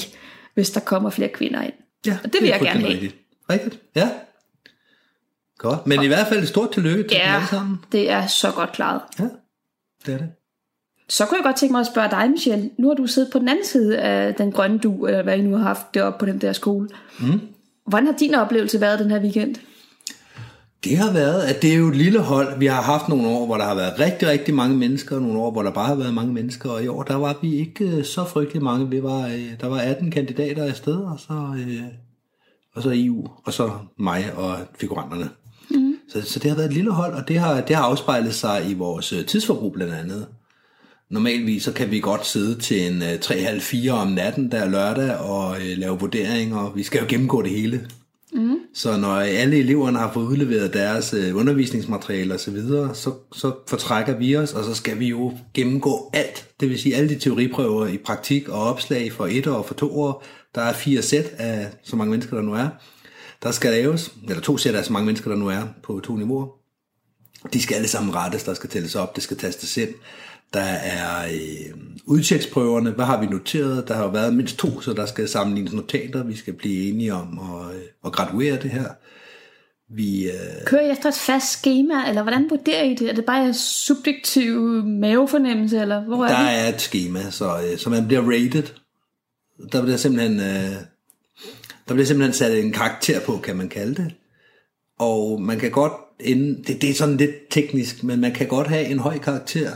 [SPEAKER 6] hvis der kommer flere kvinder ind.
[SPEAKER 7] Ja,
[SPEAKER 6] Og det vil
[SPEAKER 7] er
[SPEAKER 6] jeg gerne have.
[SPEAKER 7] Rigtigt. Rigtigt, ja. Godt, men i hvert fald et stort tillykke til ja.
[SPEAKER 6] Ja,
[SPEAKER 7] alle sammen.
[SPEAKER 6] det er så godt klaret.
[SPEAKER 7] Ja, det er det.
[SPEAKER 6] Så kunne jeg godt tænke mig at spørge dig, Michelle. Nu har du siddet på den anden side af den grønne du, eller hvad I nu har haft deroppe på den der skole. Mm. Hvordan har din oplevelse været den her weekend?
[SPEAKER 7] Det har været, at det er jo et lille hold. Vi har haft nogle år, hvor der har været rigtig, rigtig mange mennesker, og nogle år, hvor der bare har været mange mennesker, og i år, der var vi ikke øh, så frygtelig mange. Vi var, øh, der var 18 kandidater afsted, og så, øh, og så EU, og så mig og figuranterne. Mm. Så, så det har været et lille hold, og det har, det har afspejlet sig i vores øh, tidsforbrug blandt andet. Normalvis så kan vi godt sidde til en øh, 3.30-4 om natten, der er lørdag, og øh, lave vurderinger. Vi skal jo gennemgå det hele. Mm. Så når alle eleverne har fået udleveret deres øh, undervisningsmateriale osv., så, så, så fortrækker vi os, og så skal vi jo gennemgå alt. Det vil sige alle de teoriprøver i praktik og opslag for et år og for to år. Der er fire sæt af så mange mennesker, der nu er. Der skal laves, eller to sæt af så mange mennesker, der nu er på to niveauer. De skal alle sammen rettes, der skal tælles op, det skal tastes ind. Der er øh, udtjeksprøverne, hvad har vi noteret? Der har jo været mindst to, så der skal sammenlignes notater, vi skal blive enige om at, øh, at graduere det her. Vi, øh,
[SPEAKER 6] Kører I efter et fast schema, eller hvordan vurderer I det? Er det bare en subjektiv mavefornemmelse, eller hvor er
[SPEAKER 7] der
[SPEAKER 6] det?
[SPEAKER 7] er et schema, så, øh, så man bliver rated. Der bliver simpelthen... Øh, der bliver simpelthen sat en karakter på, kan man kalde det. Og man kan godt, inden, det, det er sådan lidt teknisk, men man kan godt have en høj karakter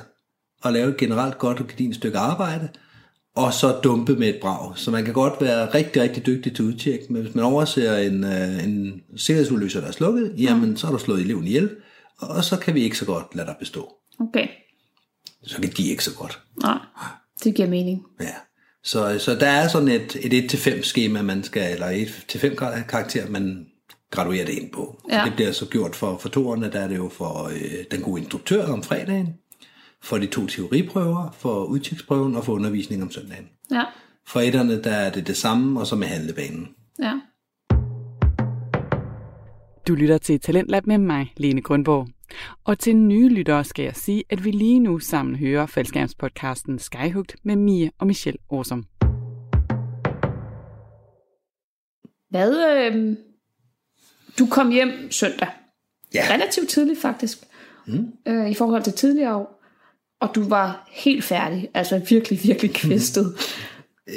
[SPEAKER 7] og lave et generelt godt og gedint stykke arbejde, og så dumpe med et brag. Så man kan godt være rigtig, rigtig dygtig til udtjek, men hvis man overser en, øh, en sikkerhedsudløser, der er slukket, jamen så har du slået eleven ihjel, og så kan vi ikke så godt lade dig bestå.
[SPEAKER 6] Okay.
[SPEAKER 7] Så kan de ikke så godt.
[SPEAKER 6] Nej, det giver mening.
[SPEAKER 7] Ja. Så, så der er sådan et, et 1-5 schema, man skal, eller 1-5 karakter, man graduerer det ind på.
[SPEAKER 6] Ja.
[SPEAKER 7] Det bliver så gjort for, for toerne, der er det jo for øh, den gode instruktør om fredagen, for de to teoriprøver, for udtjeksprøven og for undervisning om søndagen.
[SPEAKER 6] Ja,
[SPEAKER 7] For etterne, der er det det samme, og så med handlebanen.
[SPEAKER 6] ja.
[SPEAKER 1] Du lytter til Talentlab med mig, Lene Grundborg. Og til nye lyttere skal jeg sige, at vi lige nu sammen hører faldskærmspodcasten Skyhugt med Mia og Michelle Årsum.
[SPEAKER 6] Hvad, øh, du kom hjem søndag.
[SPEAKER 7] Ja.
[SPEAKER 6] Relativt tidligt faktisk. Mm. Øh, I forhold til tidligere år. Og du var helt færdig. Altså virkelig, virkelig kvæstet.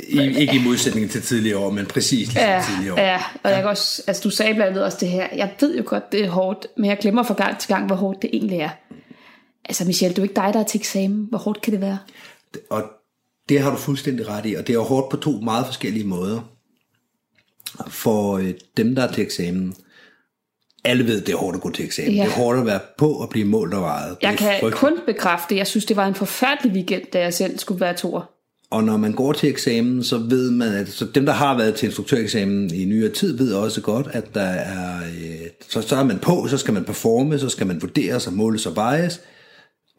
[SPEAKER 7] I, ikke i modsætning til tidligere år, men præcis ligesom
[SPEAKER 6] Ja,
[SPEAKER 7] tidligere år.
[SPEAKER 6] ja, og jeg kan også, altså du sagde blandt andet også det her, jeg ved jo godt, det er hårdt, men jeg glemmer fra gang til gang, hvor hårdt det egentlig er. Altså Michelle, det er jo ikke dig, der er til eksamen. Hvor hårdt kan det være?
[SPEAKER 7] Og det har du fuldstændig ret i, og det er jo hårdt på to meget forskellige måder. For øh, dem, der er til eksamen, alle ved, det er hårdt at gå til eksamen.
[SPEAKER 6] Ja.
[SPEAKER 7] Det er hårdt at være på og blive målt og vejet. Det
[SPEAKER 6] Jeg kan
[SPEAKER 7] frygteligt.
[SPEAKER 6] kun bekræfte, jeg synes, det var en forfærdelig weekend, da jeg selv skulle være toer.
[SPEAKER 7] Og når man går til eksamen, så ved man, at så dem, der har været til instruktøreksamen i nyere tid, ved også godt, at der er, øh, så, så er man på, så skal man performe, så skal man vurderes og måles og vejes,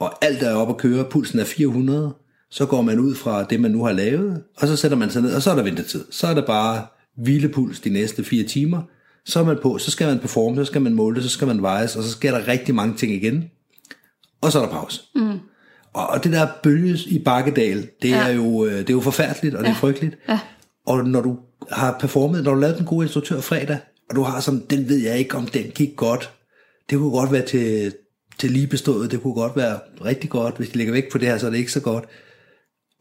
[SPEAKER 7] og alt er op at køre, pulsen er 400, så går man ud fra det, man nu har lavet, og så sætter man sig ned, og så er der ventetid. Så er der bare hvilepuls de næste fire timer, så er man på, så skal man performe, så skal man måle, så skal man vejes, og så sker der rigtig mange ting igen, og så er der pause. Mm. Og, det der bølges i Bakkedal, det, ja. er jo, øh, det er jo forfærdeligt, og det er frygteligt.
[SPEAKER 6] Ja.
[SPEAKER 7] Og når du har performet, når du lavet den gode instruktør fredag, og du har sådan, den ved jeg ikke, om den gik godt. Det kunne godt være til, til lige bestået, det kunne godt være rigtig godt. Hvis de lægger væk på det her, så er det ikke så godt.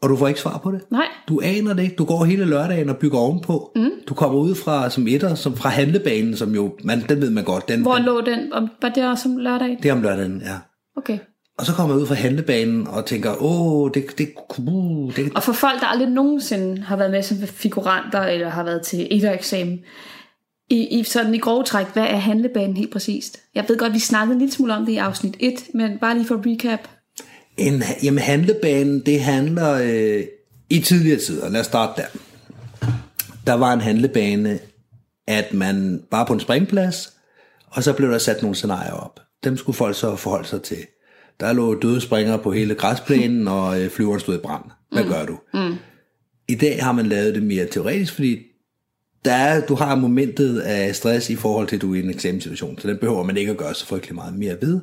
[SPEAKER 7] Og du får ikke svar på det.
[SPEAKER 6] Nej.
[SPEAKER 7] Du aner det ikke. Du går hele lørdagen og bygger ovenpå. Mm. Du kommer ud fra som etter, som fra handlebanen, som jo, man, den ved man godt. Den,
[SPEAKER 6] Hvor
[SPEAKER 7] den,
[SPEAKER 6] lå den? Om, var det også om lørdag?
[SPEAKER 7] det er om lørdagen, ja.
[SPEAKER 6] Okay.
[SPEAKER 7] Og så kommer jeg ud fra handlebanen og tænker, åh, det, det, uh, det,
[SPEAKER 6] Og for folk, der aldrig nogensinde har været med som figuranter, eller har været til eksamen, i, i, sådan i grove træk, hvad er handlebanen helt præcist? Jeg ved godt, vi snakkede en lille smule om det i afsnit 1, men bare lige for recap.
[SPEAKER 7] En, jamen handlebanen, det handler øh, i tidligere tider, lad os starte der. Der var en handlebane, at man var på en springplads, og så blev der sat nogle scenarier op. Dem skulle folk så forholde sig til. Der lå døde springere på hele græsplænen, (laughs) og øh, flyveren stod i brand. Hvad gør du? Mm. I dag har man lavet det mere teoretisk, fordi der er, du har momentet af stress i forhold til, at du er i en eksamenssituation, så den behøver man ikke at gøre så frygtelig meget mere ved.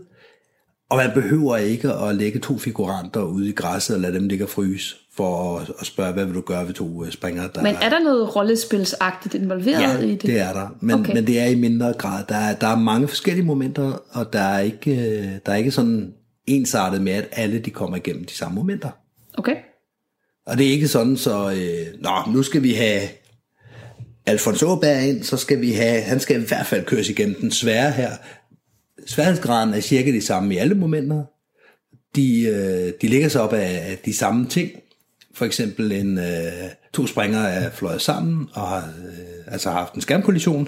[SPEAKER 7] Og man behøver ikke at lægge to figuranter ude i græsset og lade dem ligge og fryse, for at, at spørge, hvad vil du gøre ved to øh, springere, der
[SPEAKER 6] Men er der noget rollespilsagtigt involveret
[SPEAKER 7] Ja,
[SPEAKER 6] i det?
[SPEAKER 7] det er der. Men,
[SPEAKER 6] Okay.
[SPEAKER 7] okay. men det er i mindre grad. Der er, der er mange forskellige momenter, og der er ikke, øh, der er ikke sådan ensartet med, at alle de kommer igennem de samme momenter.
[SPEAKER 6] Okay.
[SPEAKER 7] Og det er ikke sådan, så øh, nå, nu skal vi have Alfons Åberg ind, så skal vi have, han skal i hvert fald køres igennem den svære her. Sværhedsgraden er cirka de samme i alle momenter. De, øh, de ligger sig op af, de samme ting. For eksempel en, øh, to springere er fløjet sammen og har øh, altså haft en skærmkollision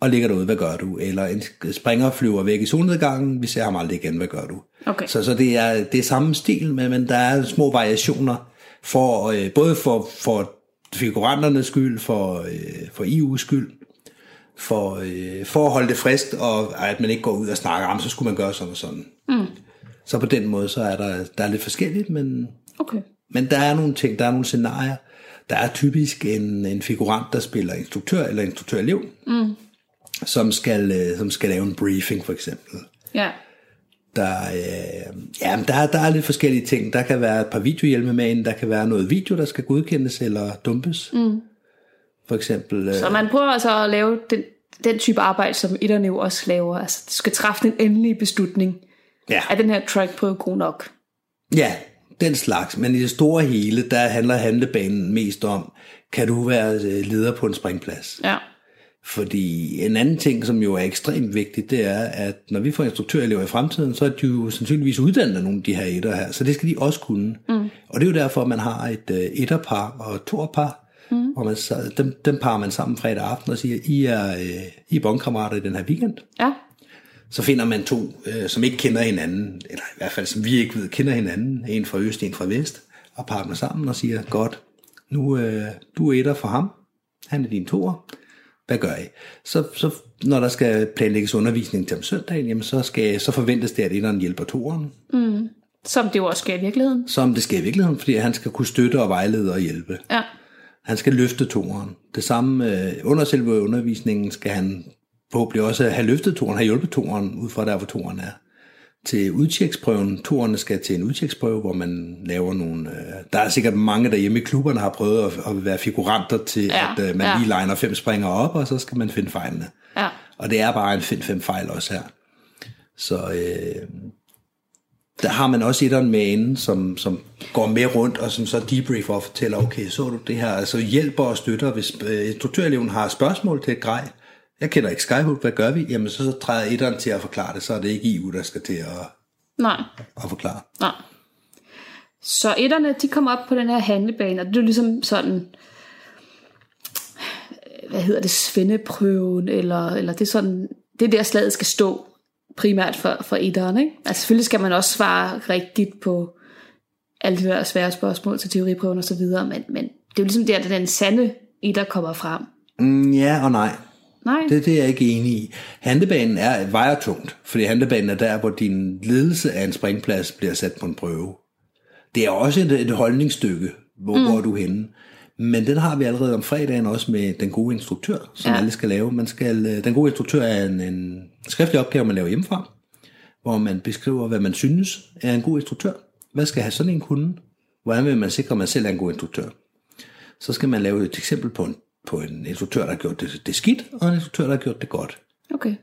[SPEAKER 7] og ligger derude, hvad gør du? Eller en springer flyver væk i solnedgangen, vi ser ham aldrig igen, hvad gør du?
[SPEAKER 6] Okay.
[SPEAKER 7] Så, så det, er, det er samme stil, men, men der er små variationer, for, øh, både for, for figuranternes skyld, for, øh, for EU's skyld, for, øh, for at holde det frisk, og at man ikke går ud og snakker om, så skulle man gøre sådan og sådan. Mm. Så på den måde, så er der, der er lidt forskelligt, men,
[SPEAKER 6] Okay.
[SPEAKER 7] men der er nogle ting, der er nogle scenarier. Der er typisk en, en figurant, der spiller instruktør eller instruktørelev, mm. Som, skal, øh, som skal lave en briefing for eksempel.
[SPEAKER 6] Ja.
[SPEAKER 7] Der, øh, ja, der, der er lidt forskellige ting. Der kan være et par videohjelme med ind, der kan være noget video, der skal godkendes eller dumpes. Mm. For eksempel... Øh,
[SPEAKER 6] Så man prøver altså at lave den, den type arbejde, som etterne jo også laver. Altså, du skal træffe en endelig beslutning.
[SPEAKER 7] ja,
[SPEAKER 6] Er den her track på god nok?
[SPEAKER 7] ja, den slags. Men i det store hele, der handler handlebanen mest om, kan du være øh, leder på en springplads?
[SPEAKER 6] Ja.
[SPEAKER 7] Fordi en anden ting, som jo er ekstremt vigtigt, det er, at når vi får instruktørelever i fremtiden, så er de jo sandsynligvis uddannet nogle af de her etter her, så det skal de også kunne. Mm. Og det er jo derfor, at man har et uh, etterpar og toerpar, mm. hvor man, dem, dem parer man sammen fredag aften og siger, I er, uh, I er bondkammerater i den her weekend.
[SPEAKER 6] Ja.
[SPEAKER 7] Så finder man to, uh, som ikke kender hinanden, eller i hvert fald som vi ikke ved kender hinanden, en fra øst, en fra vest, og parer dem sammen og siger, godt, nu du er etter for ham, han er din toer, hvad gør I? Så, så når der skal planlægges undervisning til om søndagen, jamen så, skal, så forventes det, at etteren hjælper toeren,
[SPEAKER 6] Som det jo også sker i virkeligheden.
[SPEAKER 7] som det sker i virkeligheden, fordi han skal kunne støtte og vejlede og hjælpe.
[SPEAKER 6] Ja.
[SPEAKER 7] Han skal løfte toeren. Det samme øh, under selve undervisningen skal han forhåbentlig også have løftet toeren, have hjulpet toeren ud fra der, hvor toeren er. Til udtjeksprøven, toerne skal til en udtjeksprøve, hvor man laver nogle... Øh, der er sikkert mange derhjemme i klubberne, har prøvet at, at være figuranter til,
[SPEAKER 6] Ja,
[SPEAKER 7] at øh, man
[SPEAKER 6] ja.
[SPEAKER 7] lige liner fem springer op, og så skal man finde fejlene.
[SPEAKER 6] Ja.
[SPEAKER 7] Og det er bare en find fem fejl også her. Så øh, der har man også etteren med inden, som, som går med rundt, og som så debriefer og fortæller, okay, så du det her, altså hjælper og støtter, hvis øh, instruktøreleven har spørgsmål til et grej, jeg kender ikke Skyhook, hvad gør vi? Jamen så træder etteren til at forklare det, så er det ikke EU, der skal til at,
[SPEAKER 6] Nej,
[SPEAKER 7] at forklare.
[SPEAKER 6] nej. Så etterne, de kommer op på den her handlebane, og det er ligesom sådan, hvad hedder det, svendeprøven, eller, eller det er sådan, det er der slaget skal stå, primært for, for etteren, ikke? Altså selvfølgelig skal man også svare rigtigt på alle de der svære spørgsmål til teoriprøven og så videre, men, men det er jo ligesom der, at den sande etter kommer frem.
[SPEAKER 7] Mm, ja og nej.
[SPEAKER 6] Nej,
[SPEAKER 7] Det, det er jeg ikke enig i. Handebanen er, vejer tungt, fordi handebanen er der, hvor din ledelse af en springplads bliver sat på en prøve. Det er også et, et holdningsstykke, hvor, mm. hvor er du henne. Men den har vi allerede om fredagen også med den gode instruktør, som
[SPEAKER 6] Ja.
[SPEAKER 7] ja. alle skal lave. Man skal, øh, den gode instruktør er en, en skriftlig opgave, man laver hjemmefra, hvor man beskriver, hvad man synes er en god instruktør. Hvad skal have sådan en kunde? Hvordan vil man sikre, at man selv er en god instruktør? Så skal man lave et eksempel på en, på en instruktør, der har gjort det, det skidt, og en instruktør, der har gjort det godt.
[SPEAKER 6] okay.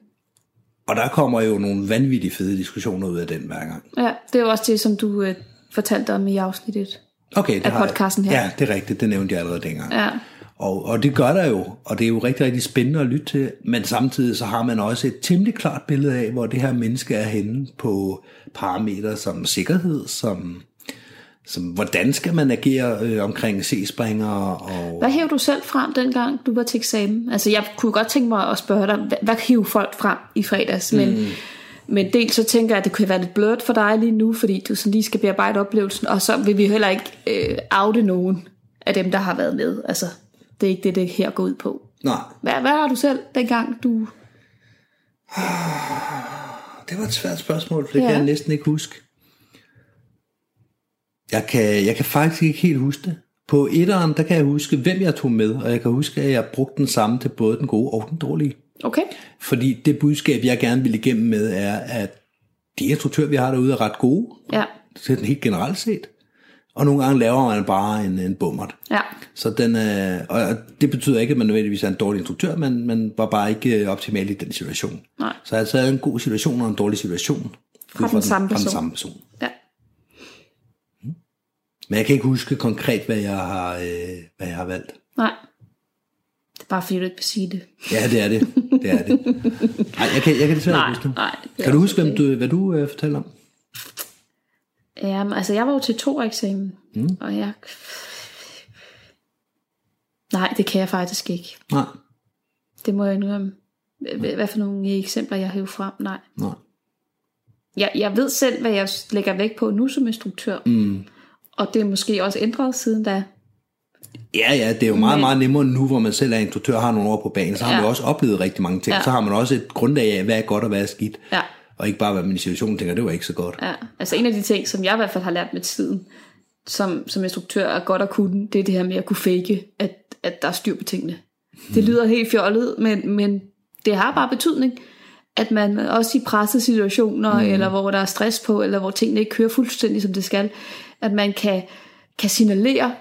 [SPEAKER 7] Og der kommer jo nogle vanvittigt fede diskussioner ud af den hver gang.
[SPEAKER 6] Ja, det er jo også det, som du øh, fortalte om i afsnittet.
[SPEAKER 7] Okay, det
[SPEAKER 6] Af podcasten her.
[SPEAKER 7] Ja, det er rigtigt. Det nævnte jeg allerede dengang.
[SPEAKER 6] Ja.
[SPEAKER 7] Og, og det gør der jo, og det er jo rigtig, rigtig spændende at lytte til, men samtidig så har man også et temmelig klart billede af, hvor det her menneske er henne på parametre som sikkerhed, som, som hvordan skal man agere øh, omkring C-springer, og
[SPEAKER 6] Hvad hæver du selv frem, dengang du var til eksamen? Altså, jeg kunne godt tænke mig at spørge dig, hvad, hvad hiver folk frem i fredags? Men, mm. men dels så tænker jeg, at det kunne være lidt blødt for dig lige nu, fordi du sådan lige skal bearbejde oplevelsen, og så vil vi heller ikke øh, oute nogen af dem, der har været med. Altså, det er ikke det, det her går ud på.
[SPEAKER 7] nej,
[SPEAKER 6] Hvad, hvad har du selv, dengang du... (sighs)
[SPEAKER 7] det var et svært spørgsmål, for det
[SPEAKER 6] Ja.
[SPEAKER 7] kan jeg næsten ikke huske. Jeg kan, jeg kan faktisk ikke helt huske det. På etteren, der kan jeg huske, hvem jeg tog med, og jeg kan huske, at jeg brugte den samme til både den gode og den dårlige.
[SPEAKER 6] Okay,
[SPEAKER 7] Fordi det budskab, jeg gerne vil igennem med, er, at de instruktører, vi har derude, er ret gode,
[SPEAKER 6] ja,
[SPEAKER 7] til den helt generelt set. Og nogle gange laver man bare en, en bummert.
[SPEAKER 6] ja,
[SPEAKER 7] Så den, øh, og det betyder ikke, at man nødvendigvis er en dårlig instruktør, men man var bare ikke øh, optimal i den situation.
[SPEAKER 6] Nej.
[SPEAKER 7] Så jeg har taget en god situation og en dårlig situation.
[SPEAKER 6] Fra
[SPEAKER 7] ud
[SPEAKER 6] den samme
[SPEAKER 7] Fra den
[SPEAKER 6] person.
[SPEAKER 7] samme person.
[SPEAKER 6] ja.
[SPEAKER 7] Men jeg kan ikke huske konkret, hvad jeg har, øh, hvad jeg har valgt.
[SPEAKER 6] Nej. Det er bare fordi, du ikke vil sige det.
[SPEAKER 7] Ja, det er det. Det er det. Nej, jeg kan, jeg kan desværre
[SPEAKER 6] Nej,
[SPEAKER 7] ikke huske det.
[SPEAKER 6] nej, det
[SPEAKER 7] Kan du huske, hvem du, hvad du øh, fortalte om?
[SPEAKER 6] Jamen, altså, jeg var jo til to eksamen, mm. og jeg... Nej, det kan jeg faktisk ikke.
[SPEAKER 7] Nej,
[SPEAKER 6] Det må jeg indrømme. Hvad for nogle eksempler, jeg har frem? Nej.
[SPEAKER 7] nej.
[SPEAKER 6] Jeg, jeg ved selv, hvad jeg lægger vægt på nu som instruktør. Mm. Og det er måske også ændret siden da.
[SPEAKER 7] Ja, ja, det er jo meget, meget nemmere nu, hvor man selv er instruktør og har nogle år på banen. Så har
[SPEAKER 6] Ja.
[SPEAKER 7] man jo også oplevet rigtig mange ting.
[SPEAKER 6] Ja.
[SPEAKER 7] Så har man også et grundlag af, hvad er godt og hvad er skidt.
[SPEAKER 6] Ja.
[SPEAKER 7] Og ikke bare, hvad man i situationen tænker, det var ikke så godt.
[SPEAKER 6] Ja, altså en af de ting, som jeg i hvert fald har lært med tiden, som, som instruktør er godt at kunne, det er det her med at kunne fake, at, at der er styr på tingene. Det lyder helt fjollet, men, men det har bare betydning, at man også i pressede situationer, mm. eller hvor der er stress på, eller hvor tingene ikke kører fuldstændig som det skal, at man kan, kan signalere,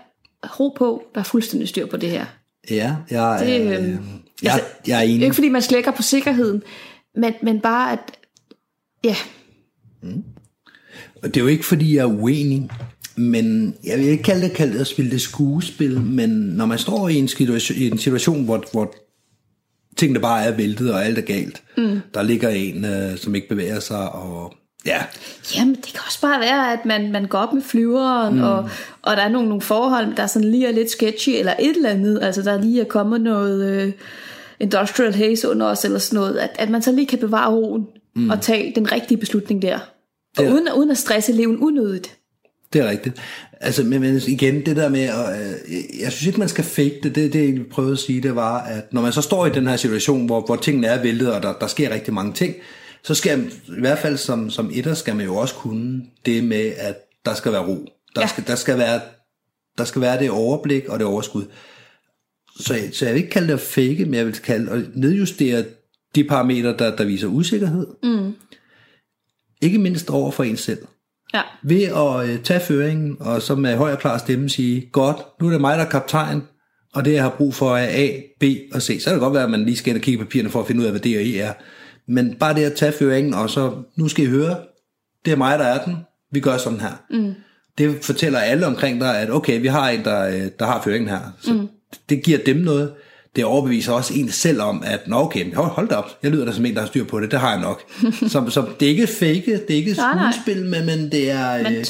[SPEAKER 6] ro på, der er fuldstændig styr på det her.
[SPEAKER 7] Ja, jeg,
[SPEAKER 6] Det, øhm,
[SPEAKER 7] øh, jeg,
[SPEAKER 6] altså,
[SPEAKER 7] jeg er enig.
[SPEAKER 6] ikke fordi, man slækker på sikkerheden, men, men bare at, ja,
[SPEAKER 7] Og det er jo ikke, fordi jeg er uenig, men jeg vil ikke kalde det, kalde det at spille det skuespil, men når man står i en situation, i en situation hvor, hvor tingene bare er væltet, og alt er galt. Mm. Der ligger en, øh, som ikke bevæger sig, og ja,
[SPEAKER 6] Jamen, det kan også bare være, at man, man går op med flyveren, mm. og, og der er nogle, nogle forhold, der sådan lige er lidt sketchy, eller et eller andet. Altså, der lige er kommet noget øh, industrial haze under os, eller sådan noget. At, at man så lige kan bevare roen, mm. og tage den rigtige beslutning der. Og
[SPEAKER 7] Ja.
[SPEAKER 6] uden, uden at stresse eleven unødigt.
[SPEAKER 7] Det er rigtigt. Altså, men, men igen, det der med, at, øh, jeg synes ikke, man skal fake det. Det, det jeg prøvede at sige, det var, at når man så står i den her situation, hvor, hvor tingene er væltet, og der, der sker rigtig mange ting, så skal man, i hvert fald som, som etter, skal man jo også kunne det med, at der skal være ro. Der,
[SPEAKER 6] Ja.
[SPEAKER 7] skal, der, skal, være, der skal være det overblik og det overskud. Så, så jeg vil ikke kalde det at fake, men jeg vil kalde at nedjustere de parametre, der, der viser usikkerhed. Mm. Ikke mindst over for en selv
[SPEAKER 6] Ja.
[SPEAKER 7] ved at øh, tage føringen, og så med høj og klar stemme sige, godt, nu er det mig, der er kaptajn, og det jeg har brug for er A, B og C. Så kan det godt være, at man lige skal ind og kigge på papirerne for at finde ud af, hvad D og E er. Men bare det at tage føringen, og så, nu skal I høre, det er mig, der er den, vi gør sådan her. Mm. Det fortæller alle omkring dig, at okay, vi har en, der, øh, der har føringen her. Så mm. det giver dem noget. Det overbeviser også en selv om, at nå okay, hold, hold da op, jeg lyder da som en, der har styr på det, det har jeg nok. (laughs) så, så det er ikke fake, det er ikke skuespil, men, men det er...
[SPEAKER 6] Man,
[SPEAKER 7] øh,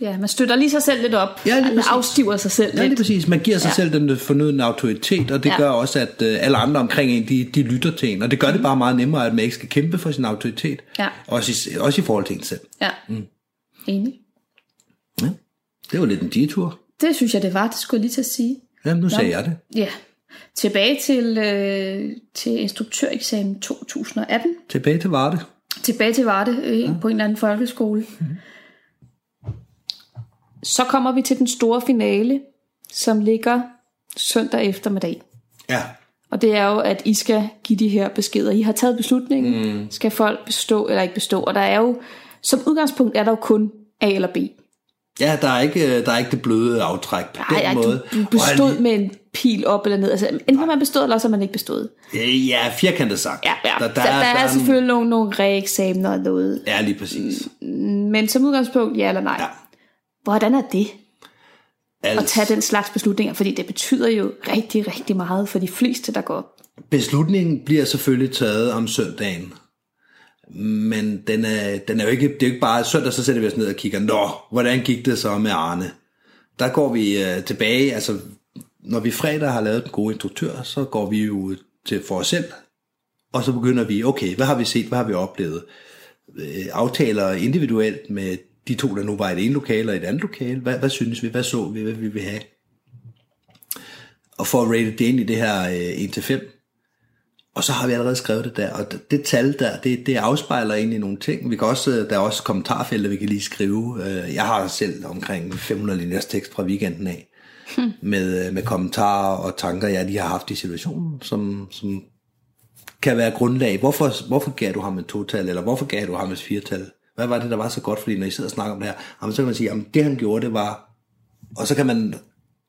[SPEAKER 6] ja, man støtter lige sig selv lidt op.
[SPEAKER 7] Ja,
[SPEAKER 6] man afstiver sig selv
[SPEAKER 7] Ja, lige
[SPEAKER 6] lidt.
[SPEAKER 7] præcis. Man giver sig
[SPEAKER 6] Ja.
[SPEAKER 7] ja. selv den fornødende autoritet, og det
[SPEAKER 6] Ja.
[SPEAKER 7] ja. gør også, at øh, alle andre omkring en, de, de lytter til en. Og det gør det bare meget nemmere, at man ikke skal kæmpe for sin autoritet.
[SPEAKER 6] Ja.
[SPEAKER 7] Også, i, også i forhold til en selv.
[SPEAKER 6] Ja. Mm. Enig.
[SPEAKER 7] Ja. Det var lidt en detur.
[SPEAKER 6] Det synes jeg, det var. Det skulle jeg lige til at sige.
[SPEAKER 7] Jamen, nu sagde jeg det.
[SPEAKER 6] Ja. Tilbage til, øh, til instruktøreksamen 2018.
[SPEAKER 7] Tilbage til Varde.
[SPEAKER 6] Tilbage til Varde øh, ja. på en eller anden folkeskole. Så kommer vi til den store finale, som ligger søndag eftermiddag.
[SPEAKER 7] Ja.
[SPEAKER 6] Og det er jo, at I skal give de her beskeder. I har taget beslutningen. Mm. Skal folk bestå eller ikke bestå? Og der er jo, som udgangspunkt er der jo kun A eller B.
[SPEAKER 7] Ja, der er ikke, der er ikke det bløde aftræk på
[SPEAKER 6] Ej,
[SPEAKER 7] den
[SPEAKER 6] ej,
[SPEAKER 7] måde.
[SPEAKER 6] du, du bestod med en pil op eller ned. Altså, enten har man bestået, eller også har man ikke bestået.
[SPEAKER 7] Øh, Ja, firkantet sagt.
[SPEAKER 6] Ja, ja.
[SPEAKER 7] Der,
[SPEAKER 6] Der, der, der, er,
[SPEAKER 7] en-
[SPEAKER 6] selvfølgelig nogle, nogle reeksamener og noget.
[SPEAKER 7] Ja, lige præcis.
[SPEAKER 6] Men som udgangspunkt, ja eller nej.
[SPEAKER 7] Ja.
[SPEAKER 6] Hvordan er det
[SPEAKER 7] Altså,
[SPEAKER 6] at tage den slags beslutninger? Fordi det betyder jo rigtig, rigtig meget for de fleste, der går op.
[SPEAKER 7] Beslutningen bliver selvfølgelig taget om søndagen. Men den er, den er jo ikke, det er jo ikke bare søndag, så sætter vi os ned og kigger, nå, hvordan gik det så med Arne? Der går vi øh, tilbage, altså når vi fredag har lavet den gode instruktør, så går vi jo til for os selv, og så begynder vi, okay, hvad har vi set, hvad har vi oplevet? Øh, aftaler individuelt med de to, der nu var i det ene lokale og i et andet lokale. Hvad, hvad synes vi, hvad så vi, hvad vi vil have? Og for at rate det ind i det her øh, 1-5, og så har vi allerede skrevet det der, og det, tal der, det, det afspejler egentlig nogle ting. Vi kan også, der er også kommentarfelter, vi kan lige skrive. Øh, Jeg har selv omkring 500 linjers tekst fra weekenden af, med, øh, med kommentarer og tanker, jeg lige har haft i situationen, som, som kan være grundlag. Hvorfor, hvorfor gav du ham et total, eller hvorfor gav du ham et firtal? Hvad var det, der var så godt? Fordi når I sidder og snakker om det her, jamen, så kan man sige, at det han gjorde, det var... Og så kan man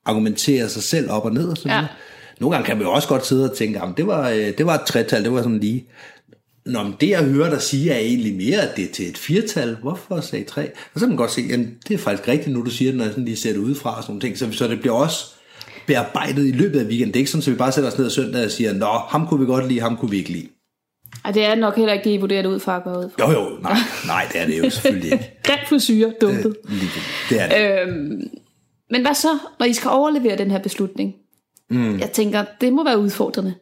[SPEAKER 7] argumentere sig selv op og ned og sådan
[SPEAKER 6] Ja.
[SPEAKER 7] ja. Nogle gange kan man jo også godt sidde og tænke, at det var, øh, det var et tretal, det var sådan lige. Nå, men det jeg hører dig sige er egentlig mere, at det er til et firtal. Hvorfor sagde tre? Og så kan man godt se, at det er faktisk rigtigt, nu du siger det, når jeg sådan lige ser det udefra og sådan nogle ting. Så, så det bliver også bearbejdet i løbet af weekenden. Det er ikke sådan, at vi bare sætter os ned søndag og siger, nå, ham kunne vi godt lide, ham kunne vi ikke lide.
[SPEAKER 6] Ej, det er nok heller ikke det, I vurderer det ud fra at gå ud fra.
[SPEAKER 7] Jo, jo, nej, nej, det er det jo selvfølgelig ikke. (laughs)
[SPEAKER 6] Grim frisyr, dumpet.
[SPEAKER 7] Det. det er det.
[SPEAKER 6] Øhm, men hvad så, når I skal overlevere den her beslutning? Mm. Jeg tænker, det må være udfordrende.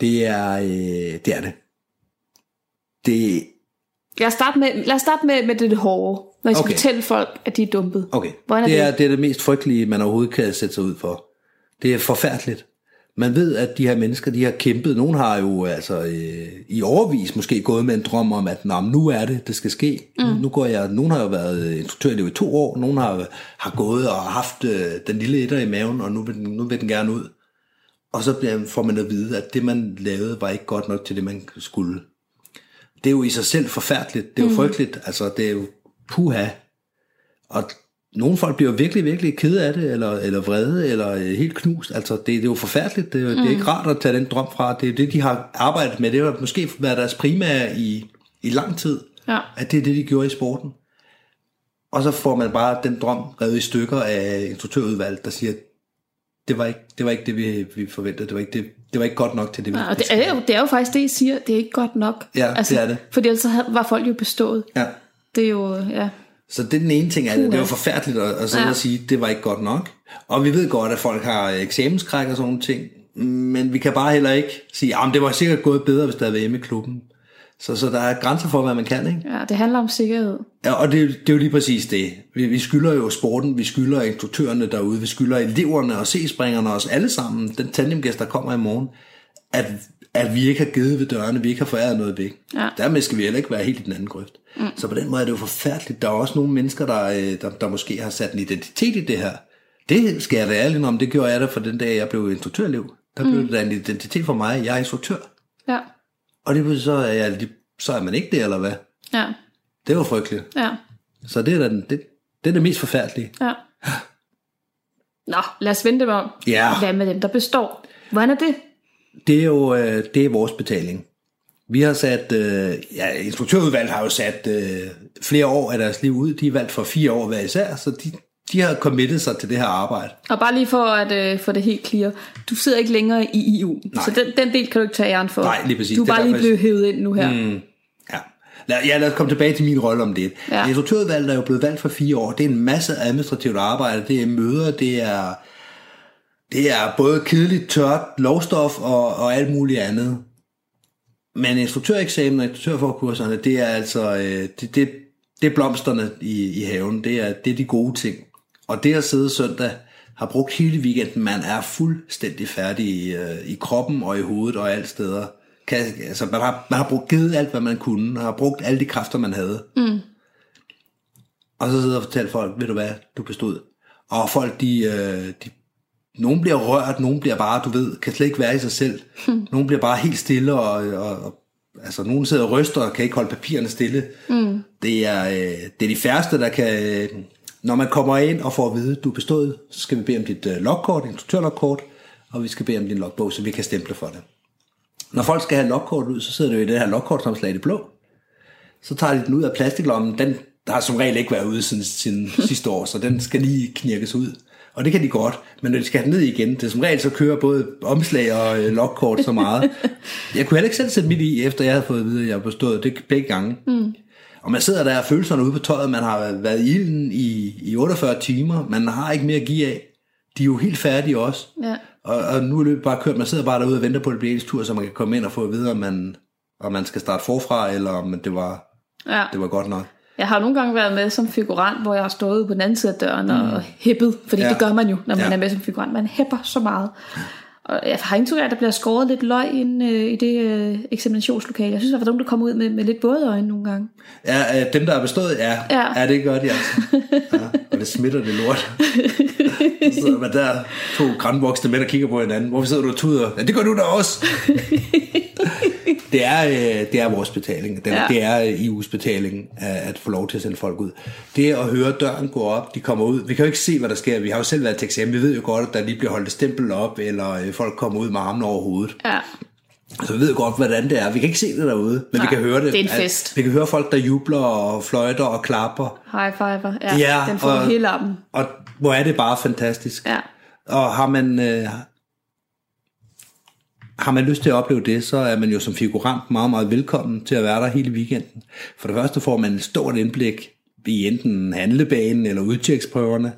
[SPEAKER 7] Det er, øh, det er det. Det,
[SPEAKER 6] Lad os starte med, lad os starte med, med det hårde, når I skal
[SPEAKER 7] Okay.
[SPEAKER 6] fortælle folk, at de er dumpet.
[SPEAKER 7] okay.
[SPEAKER 6] Hvordan er
[SPEAKER 7] det,
[SPEAKER 6] det?
[SPEAKER 7] er, det er det mest frygtelige, man overhovedet kan sætte sig ud for. Det er forfærdeligt. Man ved, at de her mennesker, de har kæmpet. Nogle har jo altså øh, i overvis måske gået med en drøm om, at Nå, nu er det, det skal ske. Mm. Nu går jeg, nogle har jo været instruktørelev i to år, nogle har, har gået og haft øh, den lille etter i maven, og nu vil, den, nu vil den gerne ud. Og så bliver, får man at vide, at det man lavede var ikke godt nok til det, man skulle. Det er jo i sig selv forfærdeligt. Det er jo mm. frygteligt. Altså, det er jo puha. Og nogle folk bliver virkelig, virkelig kede af det, eller, eller vrede, eller øh, helt knust. Altså, det, det er jo forfærdeligt. Det er, mm. det er ikke rart at tage den drøm fra. Det er det, de har arbejdet med. Det har måske været deres primære i, i lang tid.
[SPEAKER 6] Ja.
[SPEAKER 7] At det er det, de gjorde i sporten. Og så får man bare den drøm revet i stykker af instruktørudvalget, der siger, det var ikke det, var ikke det vi, vi forventede. Det var, ikke det, det var ikke godt nok til det, vi
[SPEAKER 6] Ja, og det er, jo, det er jo faktisk det, I siger. Det er ikke godt nok. Altså,
[SPEAKER 7] Ja, det er det.
[SPEAKER 6] Fordi ellers var folk jo bestået.
[SPEAKER 7] Ja.
[SPEAKER 6] Det er jo, ja.
[SPEAKER 7] Så det er den ene ting af det. Var forfærdeligt at, at
[SPEAKER 6] Ja.
[SPEAKER 7] og sige, det var ikke godt nok. Og vi ved godt, at folk har eksamenskræk og sådan nogle ting. Men vi kan bare heller ikke sige, at det var sikkert gået bedre, hvis der havde været hjemme i klubben. Så, så der er grænser for, hvad man kan, ikke?
[SPEAKER 6] ja, det handler om sikkerhed.
[SPEAKER 7] Ja, og det, det er jo lige præcis det. Vi, vi skylder jo sporten, vi skylder instruktørerne derude, vi skylder eleverne og C-springerne og os alle sammen, den tandemgæst, der kommer i morgen, at, at vi ikke har givet ved dørene, vi ikke har foræret noget væk.
[SPEAKER 6] Ja.
[SPEAKER 7] Dermed skal vi heller ikke være helt i den anden grøft. Mm. Så på den måde er det jo forfærdeligt. Der er også nogle mennesker, der, øh, der, der måske har sat en identitet i det her. Det skal jeg da ærlig om, det gjorde jeg da for den dag, jeg blev instruktørelev. Der blev det da en identitet for mig, jeg er instruktør.
[SPEAKER 6] Ja,
[SPEAKER 7] Og det så er, jeg, så er man ikke det, eller hvad?
[SPEAKER 6] ja,
[SPEAKER 7] Det var frygteligt.
[SPEAKER 6] ja,
[SPEAKER 7] Så det er, da den, det, det er det mest forfærdelige.
[SPEAKER 6] ja. (sighs) Nå, lad os vente om.
[SPEAKER 7] Ja.
[SPEAKER 6] Hvad med dem, der består? Hvordan er det?
[SPEAKER 7] Det er jo øh, det er vores betaling. Vi har sat, øh, ja, instruktørudvalget har jo sat øh, flere år af deres liv ud. De er valgt for fire år hver især, så de, de har committet sig til det her arbejde.
[SPEAKER 6] Og bare lige for at øh, få det helt clear. Du sidder ikke længere i EU,
[SPEAKER 7] Nej.
[SPEAKER 6] så den, den del kan du ikke tage æren for.
[SPEAKER 7] Nej, lige præcis.
[SPEAKER 6] Du er bare lige blevet hævet ind nu her. Mm.
[SPEAKER 7] Ja. Lad, ja, lad os komme tilbage til min rolle om det.
[SPEAKER 6] Ja.
[SPEAKER 7] Instruktørudvalget er jo blevet valgt for fire år. Det er en masse administrativt arbejde. Det er møder, det er, det er både kedeligt, tørt, lovstof og, og alt muligt andet. Men instruktøreksamen og instruktørforkurserne, det er altså øh, det, det, det er blomsterne i, i haven. Det er, det er de gode ting. Og det at sidde søndag har brugt hele weekenden, man er fuldstændig færdig i, øh, i kroppen og i hovedet og alle steder. Kan, altså, man, har, man har brugt givet alt, hvad man kunne, man har brugt alle de kræfter, man havde. Mm. Og så sidder og fortæller folk, ved du hvad, du bestod. Og folk, de, øh, de nogen bliver rørt, nogen bliver bare, du ved, kan slet ikke være i sig selv. Nogen bliver bare helt stille, og, og, og altså, nogen sidder og ryster og kan ikke holde papirerne stille. Mm. Det, er, øh, det er de færreste, der kan... Øh, når man kommer ind og får at vide, du er bestået, så skal vi bede om dit øh, logkort, instruktørlogkort, og vi skal bede om din logbog, så vi kan stemple for det. Når folk skal have logkort ud, så sidder det jo i det her logkortomslag i det blå. Så tager de den ud af plastiklommen. Den der har som regel ikke været ude siden, siden (laughs) sidste år, så den skal lige knirkes ud. Og det kan de godt, men når de skal ned igen, det er som regel så kører både omslag og øh, logkort så meget. (laughs) Jeg kunne heller ikke selv sætte mit i, efter jeg havde fået at vide, at jeg bestået det begge gange. Mm. Og man sidder der og følelserne ude på tøjet, man har været i ilden i, i 48 timer, man har ikke mere at give af. De er jo helt færdige også.
[SPEAKER 6] Ja.
[SPEAKER 7] Og, og nu er løbet bare kørt, man sidder bare derude og venter på, at det bliver tur, så man kan komme ind og få at vide, om man, om man skal starte forfra, eller om det var,
[SPEAKER 6] ja.
[SPEAKER 7] det var godt nok.
[SPEAKER 6] Jeg har nogle gange været med som figurant, hvor jeg har stået på den anden side af døren mm. og hæppet, fordi ja. Det gør man jo, når man
[SPEAKER 7] Ja.
[SPEAKER 6] er med som figurant. Man hæpper så meget. Og jeg har indtryk af, at der bliver skåret lidt løg ind øh, i det øh, eksaminationslokale. Jeg synes, der var nogen, der kom ud med, med lidt våde øjne nogle gange.
[SPEAKER 7] Ja, øh, dem der er bestået, ja.
[SPEAKER 6] Ja.
[SPEAKER 7] ja det gør de altså. Ja, og det smitter det lort. Så sidder man der, to grænvoksne mænd, der kigger på hinanden. Hvorfor sidder du og tuder? Ja, det gør du da også. (laughs) det, er, øh, det er vores betaling. Den,
[SPEAKER 6] Ja.
[SPEAKER 7] Det er øh, EU's betaling at, at få lov til at sende folk ud. Det at høre døren gå op, de kommer ud. Vi kan jo ikke se, hvad der sker. Vi har jo selv været til eksamen. Vi ved jo godt, at der lige bliver holdt et stempel op, eller øh, folk kommer ud med armen over hovedet.
[SPEAKER 6] Ja.
[SPEAKER 7] Så vi ved godt, hvordan det er. Vi kan ikke se det derude, men
[SPEAKER 6] Nej,
[SPEAKER 7] vi kan høre det.
[SPEAKER 6] det er en
[SPEAKER 7] At-
[SPEAKER 6] fest.
[SPEAKER 7] Vi kan høre folk, der jubler og fløjter og klapper.
[SPEAKER 6] High fiver. Ja,
[SPEAKER 7] Ja,
[SPEAKER 6] den får
[SPEAKER 7] og-
[SPEAKER 6] hele armen.
[SPEAKER 7] Og hvor er det bare fantastisk.
[SPEAKER 6] Ja.
[SPEAKER 7] Og har man, øh, har man lyst til at opleve det, så er man jo som figurant meget, meget velkommen til at være der hele weekenden. For det første får man et stort indblik i enten handlebanen eller udtjeksprøverne.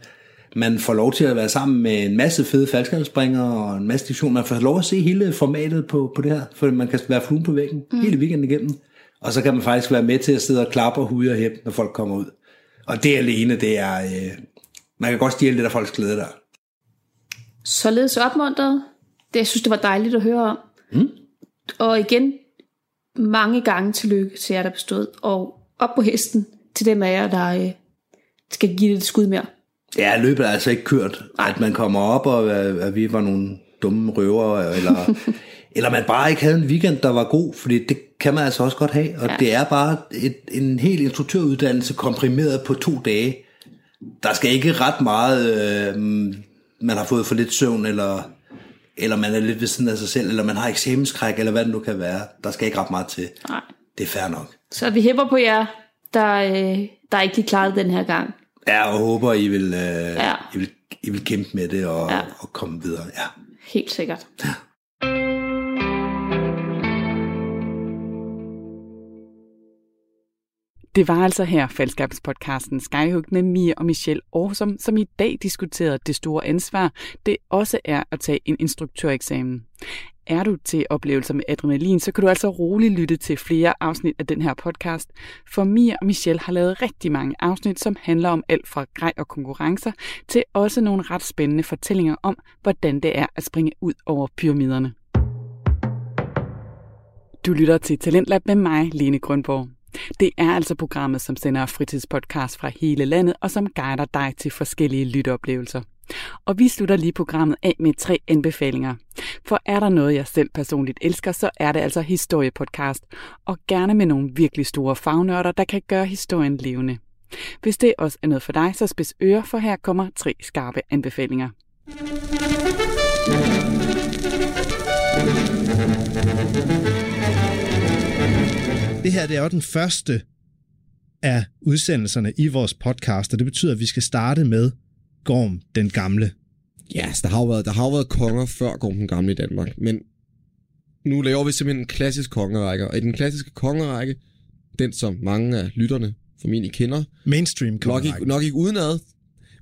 [SPEAKER 7] Man får lov til at være sammen med en masse fede faldskærmsspringere og en masse diskussioner. Man får lov at se hele formatet på, på det her, for man kan være fluen på væggen mm. hele weekenden igennem. Og så kan man faktisk være med til at sidde og klappe og hude og hæppe, når folk kommer ud. Og det alene, det er... Øh, man kan godt stjæle det der folks glæde der.
[SPEAKER 6] Således opmuntret. Det, jeg synes, det var dejligt at høre om. Mm. Og igen, mange gange tillykke til jer, der bestod. Og op på hesten til dem af jer, der øh, skal give det et skud mere.
[SPEAKER 7] Ja, løbet er altså ikke kørt. At man kommer op, og at, at vi var nogle dumme røver, eller, (laughs) eller man bare ikke havde en weekend, der var god, fordi det kan man altså også godt have. Og
[SPEAKER 6] Ja.
[SPEAKER 7] det er bare et, en helt instruktøruddannelse komprimeret på to dage. Der skal ikke ret meget, øh, man har fået for lidt søvn, eller, eller man er lidt ved siden af sig selv, eller man har eksamenskræk, eller hvad det nu kan være. Der skal ikke ret meget til.
[SPEAKER 6] Nej.
[SPEAKER 7] Det er fair nok.
[SPEAKER 6] Så vi hæpper på jer, der, øh, der ikke lige klarede den her gang.
[SPEAKER 7] Ja, og håber, I vil, øh,
[SPEAKER 6] Ja.
[SPEAKER 7] I vil I vil kæmpe med det og,
[SPEAKER 6] Ja.
[SPEAKER 7] ja. og komme videre. Ja.
[SPEAKER 6] Helt sikkert. (laughs)
[SPEAKER 1] Det var altså her fællesskabspodcasten Skyhook med Mia og Michelle Aarhusom, som i dag diskuterede det store ansvar, det også er at tage en instruktøreksamen. Er du til oplevelser med adrenalin, så kan du altså roligt lytte til flere afsnit af den her podcast, for Mia og Michelle har lavet rigtig mange afsnit, som handler om alt fra grej og konkurrencer, til også nogle ret spændende fortællinger om, hvordan det er at springe ud over pyramiderne. Du lytter til Talentlab med mig, Lene Grønborg. Det er altså programmet, som sender fritidspodcast fra hele landet, og som guider dig til forskellige lytteoplevelser. Og vi slutter lige programmet af med tre anbefalinger. For er der noget, jeg selv personligt elsker, så er det altså historiepodcast. Og gerne med nogle virkelig store fagnørder, der kan gøre historien levende. Hvis det også er noget for dig, så spids ører, for her kommer tre skarpe anbefalinger.
[SPEAKER 8] Det her det er jo den første af udsendelserne i vores podcast, og det betyder, at vi skal starte med Gorm den Gamle.
[SPEAKER 9] Ja, altså, der har jo været, der har jo været konger før Gorm den Gamle i Danmark, men nu laver vi simpelthen en klassisk kongerække, og i den klassiske kongerække, den som mange af lytterne formentlig kender,
[SPEAKER 8] Mainstream
[SPEAKER 9] nok ikke, nok ikke udenad,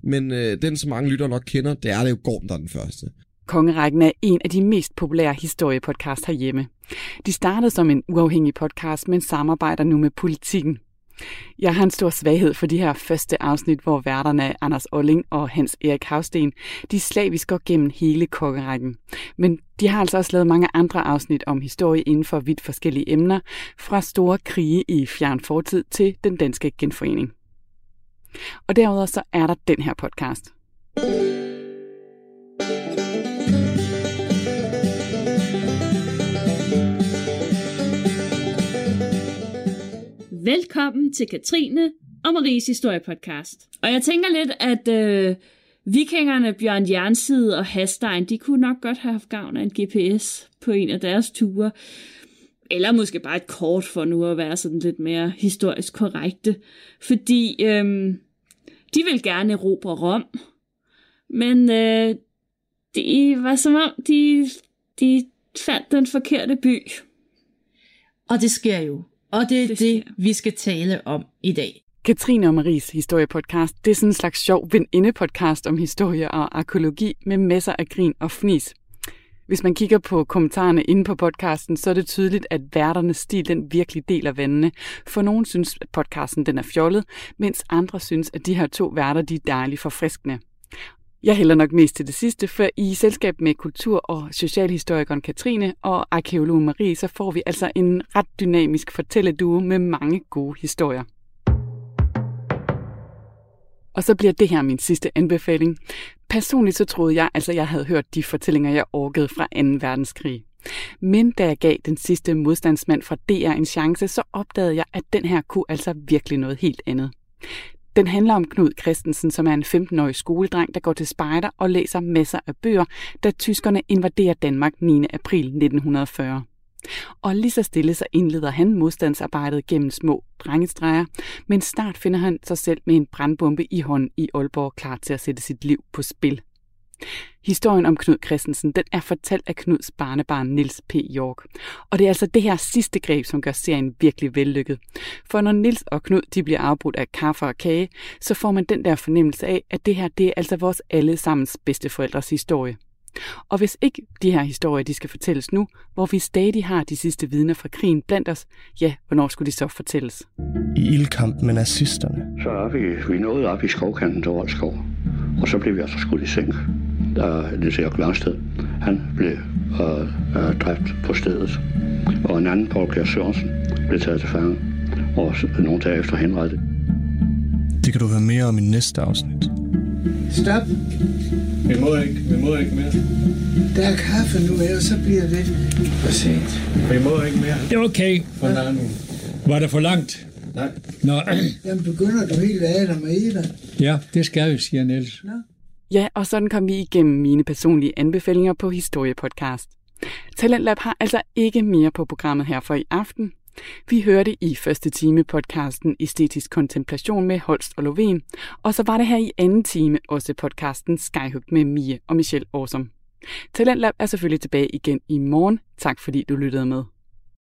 [SPEAKER 9] men øh, den som mange lyttere nok kender, det er det jo Gorm, der er den første.
[SPEAKER 1] Kongerækken er en af de mest populære historiepodcasts herhjemme. De startede som en uafhængig podcast, men samarbejder nu med politikken. Jeg har en stor svaghed for de her første afsnit, hvor værterne Anders Olling og Hans Erik Havsten, de slavisk går gennem hele kongerækken. Men de har altså også lavet mange andre afsnit om historie inden for vidt forskellige emner, fra store krige i fjern fortid til den danske genforening. Og derudover så er der den her podcast.
[SPEAKER 10] Velkommen til Katrine og Maries historiepodcast. Og jeg tænker lidt, at øh, vikingerne Bjørn Jernside og Hastein, de kunne nok godt have haft gavn af en GPS på en af deres ture. Eller måske bare et kort for nu at være sådan lidt mere historisk korrekte. Fordi øh, de vil gerne erobre Rom. Men øh, det var som om, de, de fandt den forkerte by.
[SPEAKER 11] Og det sker jo. Og det er
[SPEAKER 10] Det
[SPEAKER 11] det, vi skal tale om i dag.
[SPEAKER 1] Katrine og Maries historiepodcast, det er sådan en slags sjov veninde-podcast om historie og arkeologi med masser af grin og fnis. Hvis man kigger på kommentarerne inde på podcasten, så er det tydeligt, at værternes stil den virkelig deler vandene. For nogen synes, at podcasten den er fjollet, mens andre synes, at de her to værter de er dejligt forfriskende. Jeg hælder nok mest til det sidste, for i selskab med kultur- og socialhistorikeren Katrine og arkeologen Marie, så får vi altså en ret dynamisk fortælleduo med mange gode historier. Og så bliver det her min sidste anbefaling. Personligt så troede jeg, altså jeg havde hørt de fortællinger, jeg orkede fra 2. verdenskrig. Men da jeg gav den sidste modstandsmand fra DR en chance, så opdagede jeg, at den her kunne altså virkelig noget helt andet. Den handler om Knud Christensen, som er en 15-årig skoledreng, der går til spejder og læser masser af bøger, da tyskerne invaderer Danmark 9. april 1940. Og lige så stille så indleder han modstandsarbejdet gennem små drengestreger, men snart finder han sig selv med en brandbombe i hånden i Aalborg klar til at sætte sit liv på spil. Historien om Knud Christensen, den er fortalt af Knuds barnebarn Nils P. York. Og det er altså det her sidste greb, som gør serien virkelig vellykket. For når Nils og Knud de bliver afbrudt af kaffe og kage, så får man den der fornemmelse af, at det her det er altså vores allesammens bedsteforældres historie. Og hvis ikke de her historier de skal fortælles nu, hvor vi stadig har de sidste vidner fra krigen blandt os, ja, hvornår skulle de så fortælles?
[SPEAKER 12] i ildkamp med nazisterne.
[SPEAKER 13] Så er vi, vi nåede op i skovkanten til Rolskov, og så blev vi altså skudt i seng. Der Niels Erik Langsted, han blev øh, øh, dræbt på stedet, og en anden, Paul Kjær Sørensen, blev taget til fange, og nogle dage efter henrettet.
[SPEAKER 12] Det kan du høre mere om i næste afsnit.
[SPEAKER 14] Stop.
[SPEAKER 15] Vi må ikke, vi må ikke mere.
[SPEAKER 14] Der er kaffe nu, ellers så bliver det for sent.
[SPEAKER 15] Vi må ikke mere.
[SPEAKER 16] Det er okay.
[SPEAKER 15] For nærmere.
[SPEAKER 16] Var det for langt?
[SPEAKER 15] Nej.
[SPEAKER 16] Nå,
[SPEAKER 14] Jamen begynder du helt af og Eva.
[SPEAKER 16] ja, det skal vi, siger Niels.
[SPEAKER 1] Ja, og sådan kom vi igennem mine personlige anbefalinger på Historiepodcast. Talentlab har altså ikke mere på programmet her for i aften. Vi hørte i første time podcasten Æstetisk Kontemplation med Holst og Lovén, og så var det her i anden time også podcasten Skyhook med Mie og Michelle Årsom. Talentlab er selvfølgelig tilbage igen i morgen. Tak fordi du lyttede med.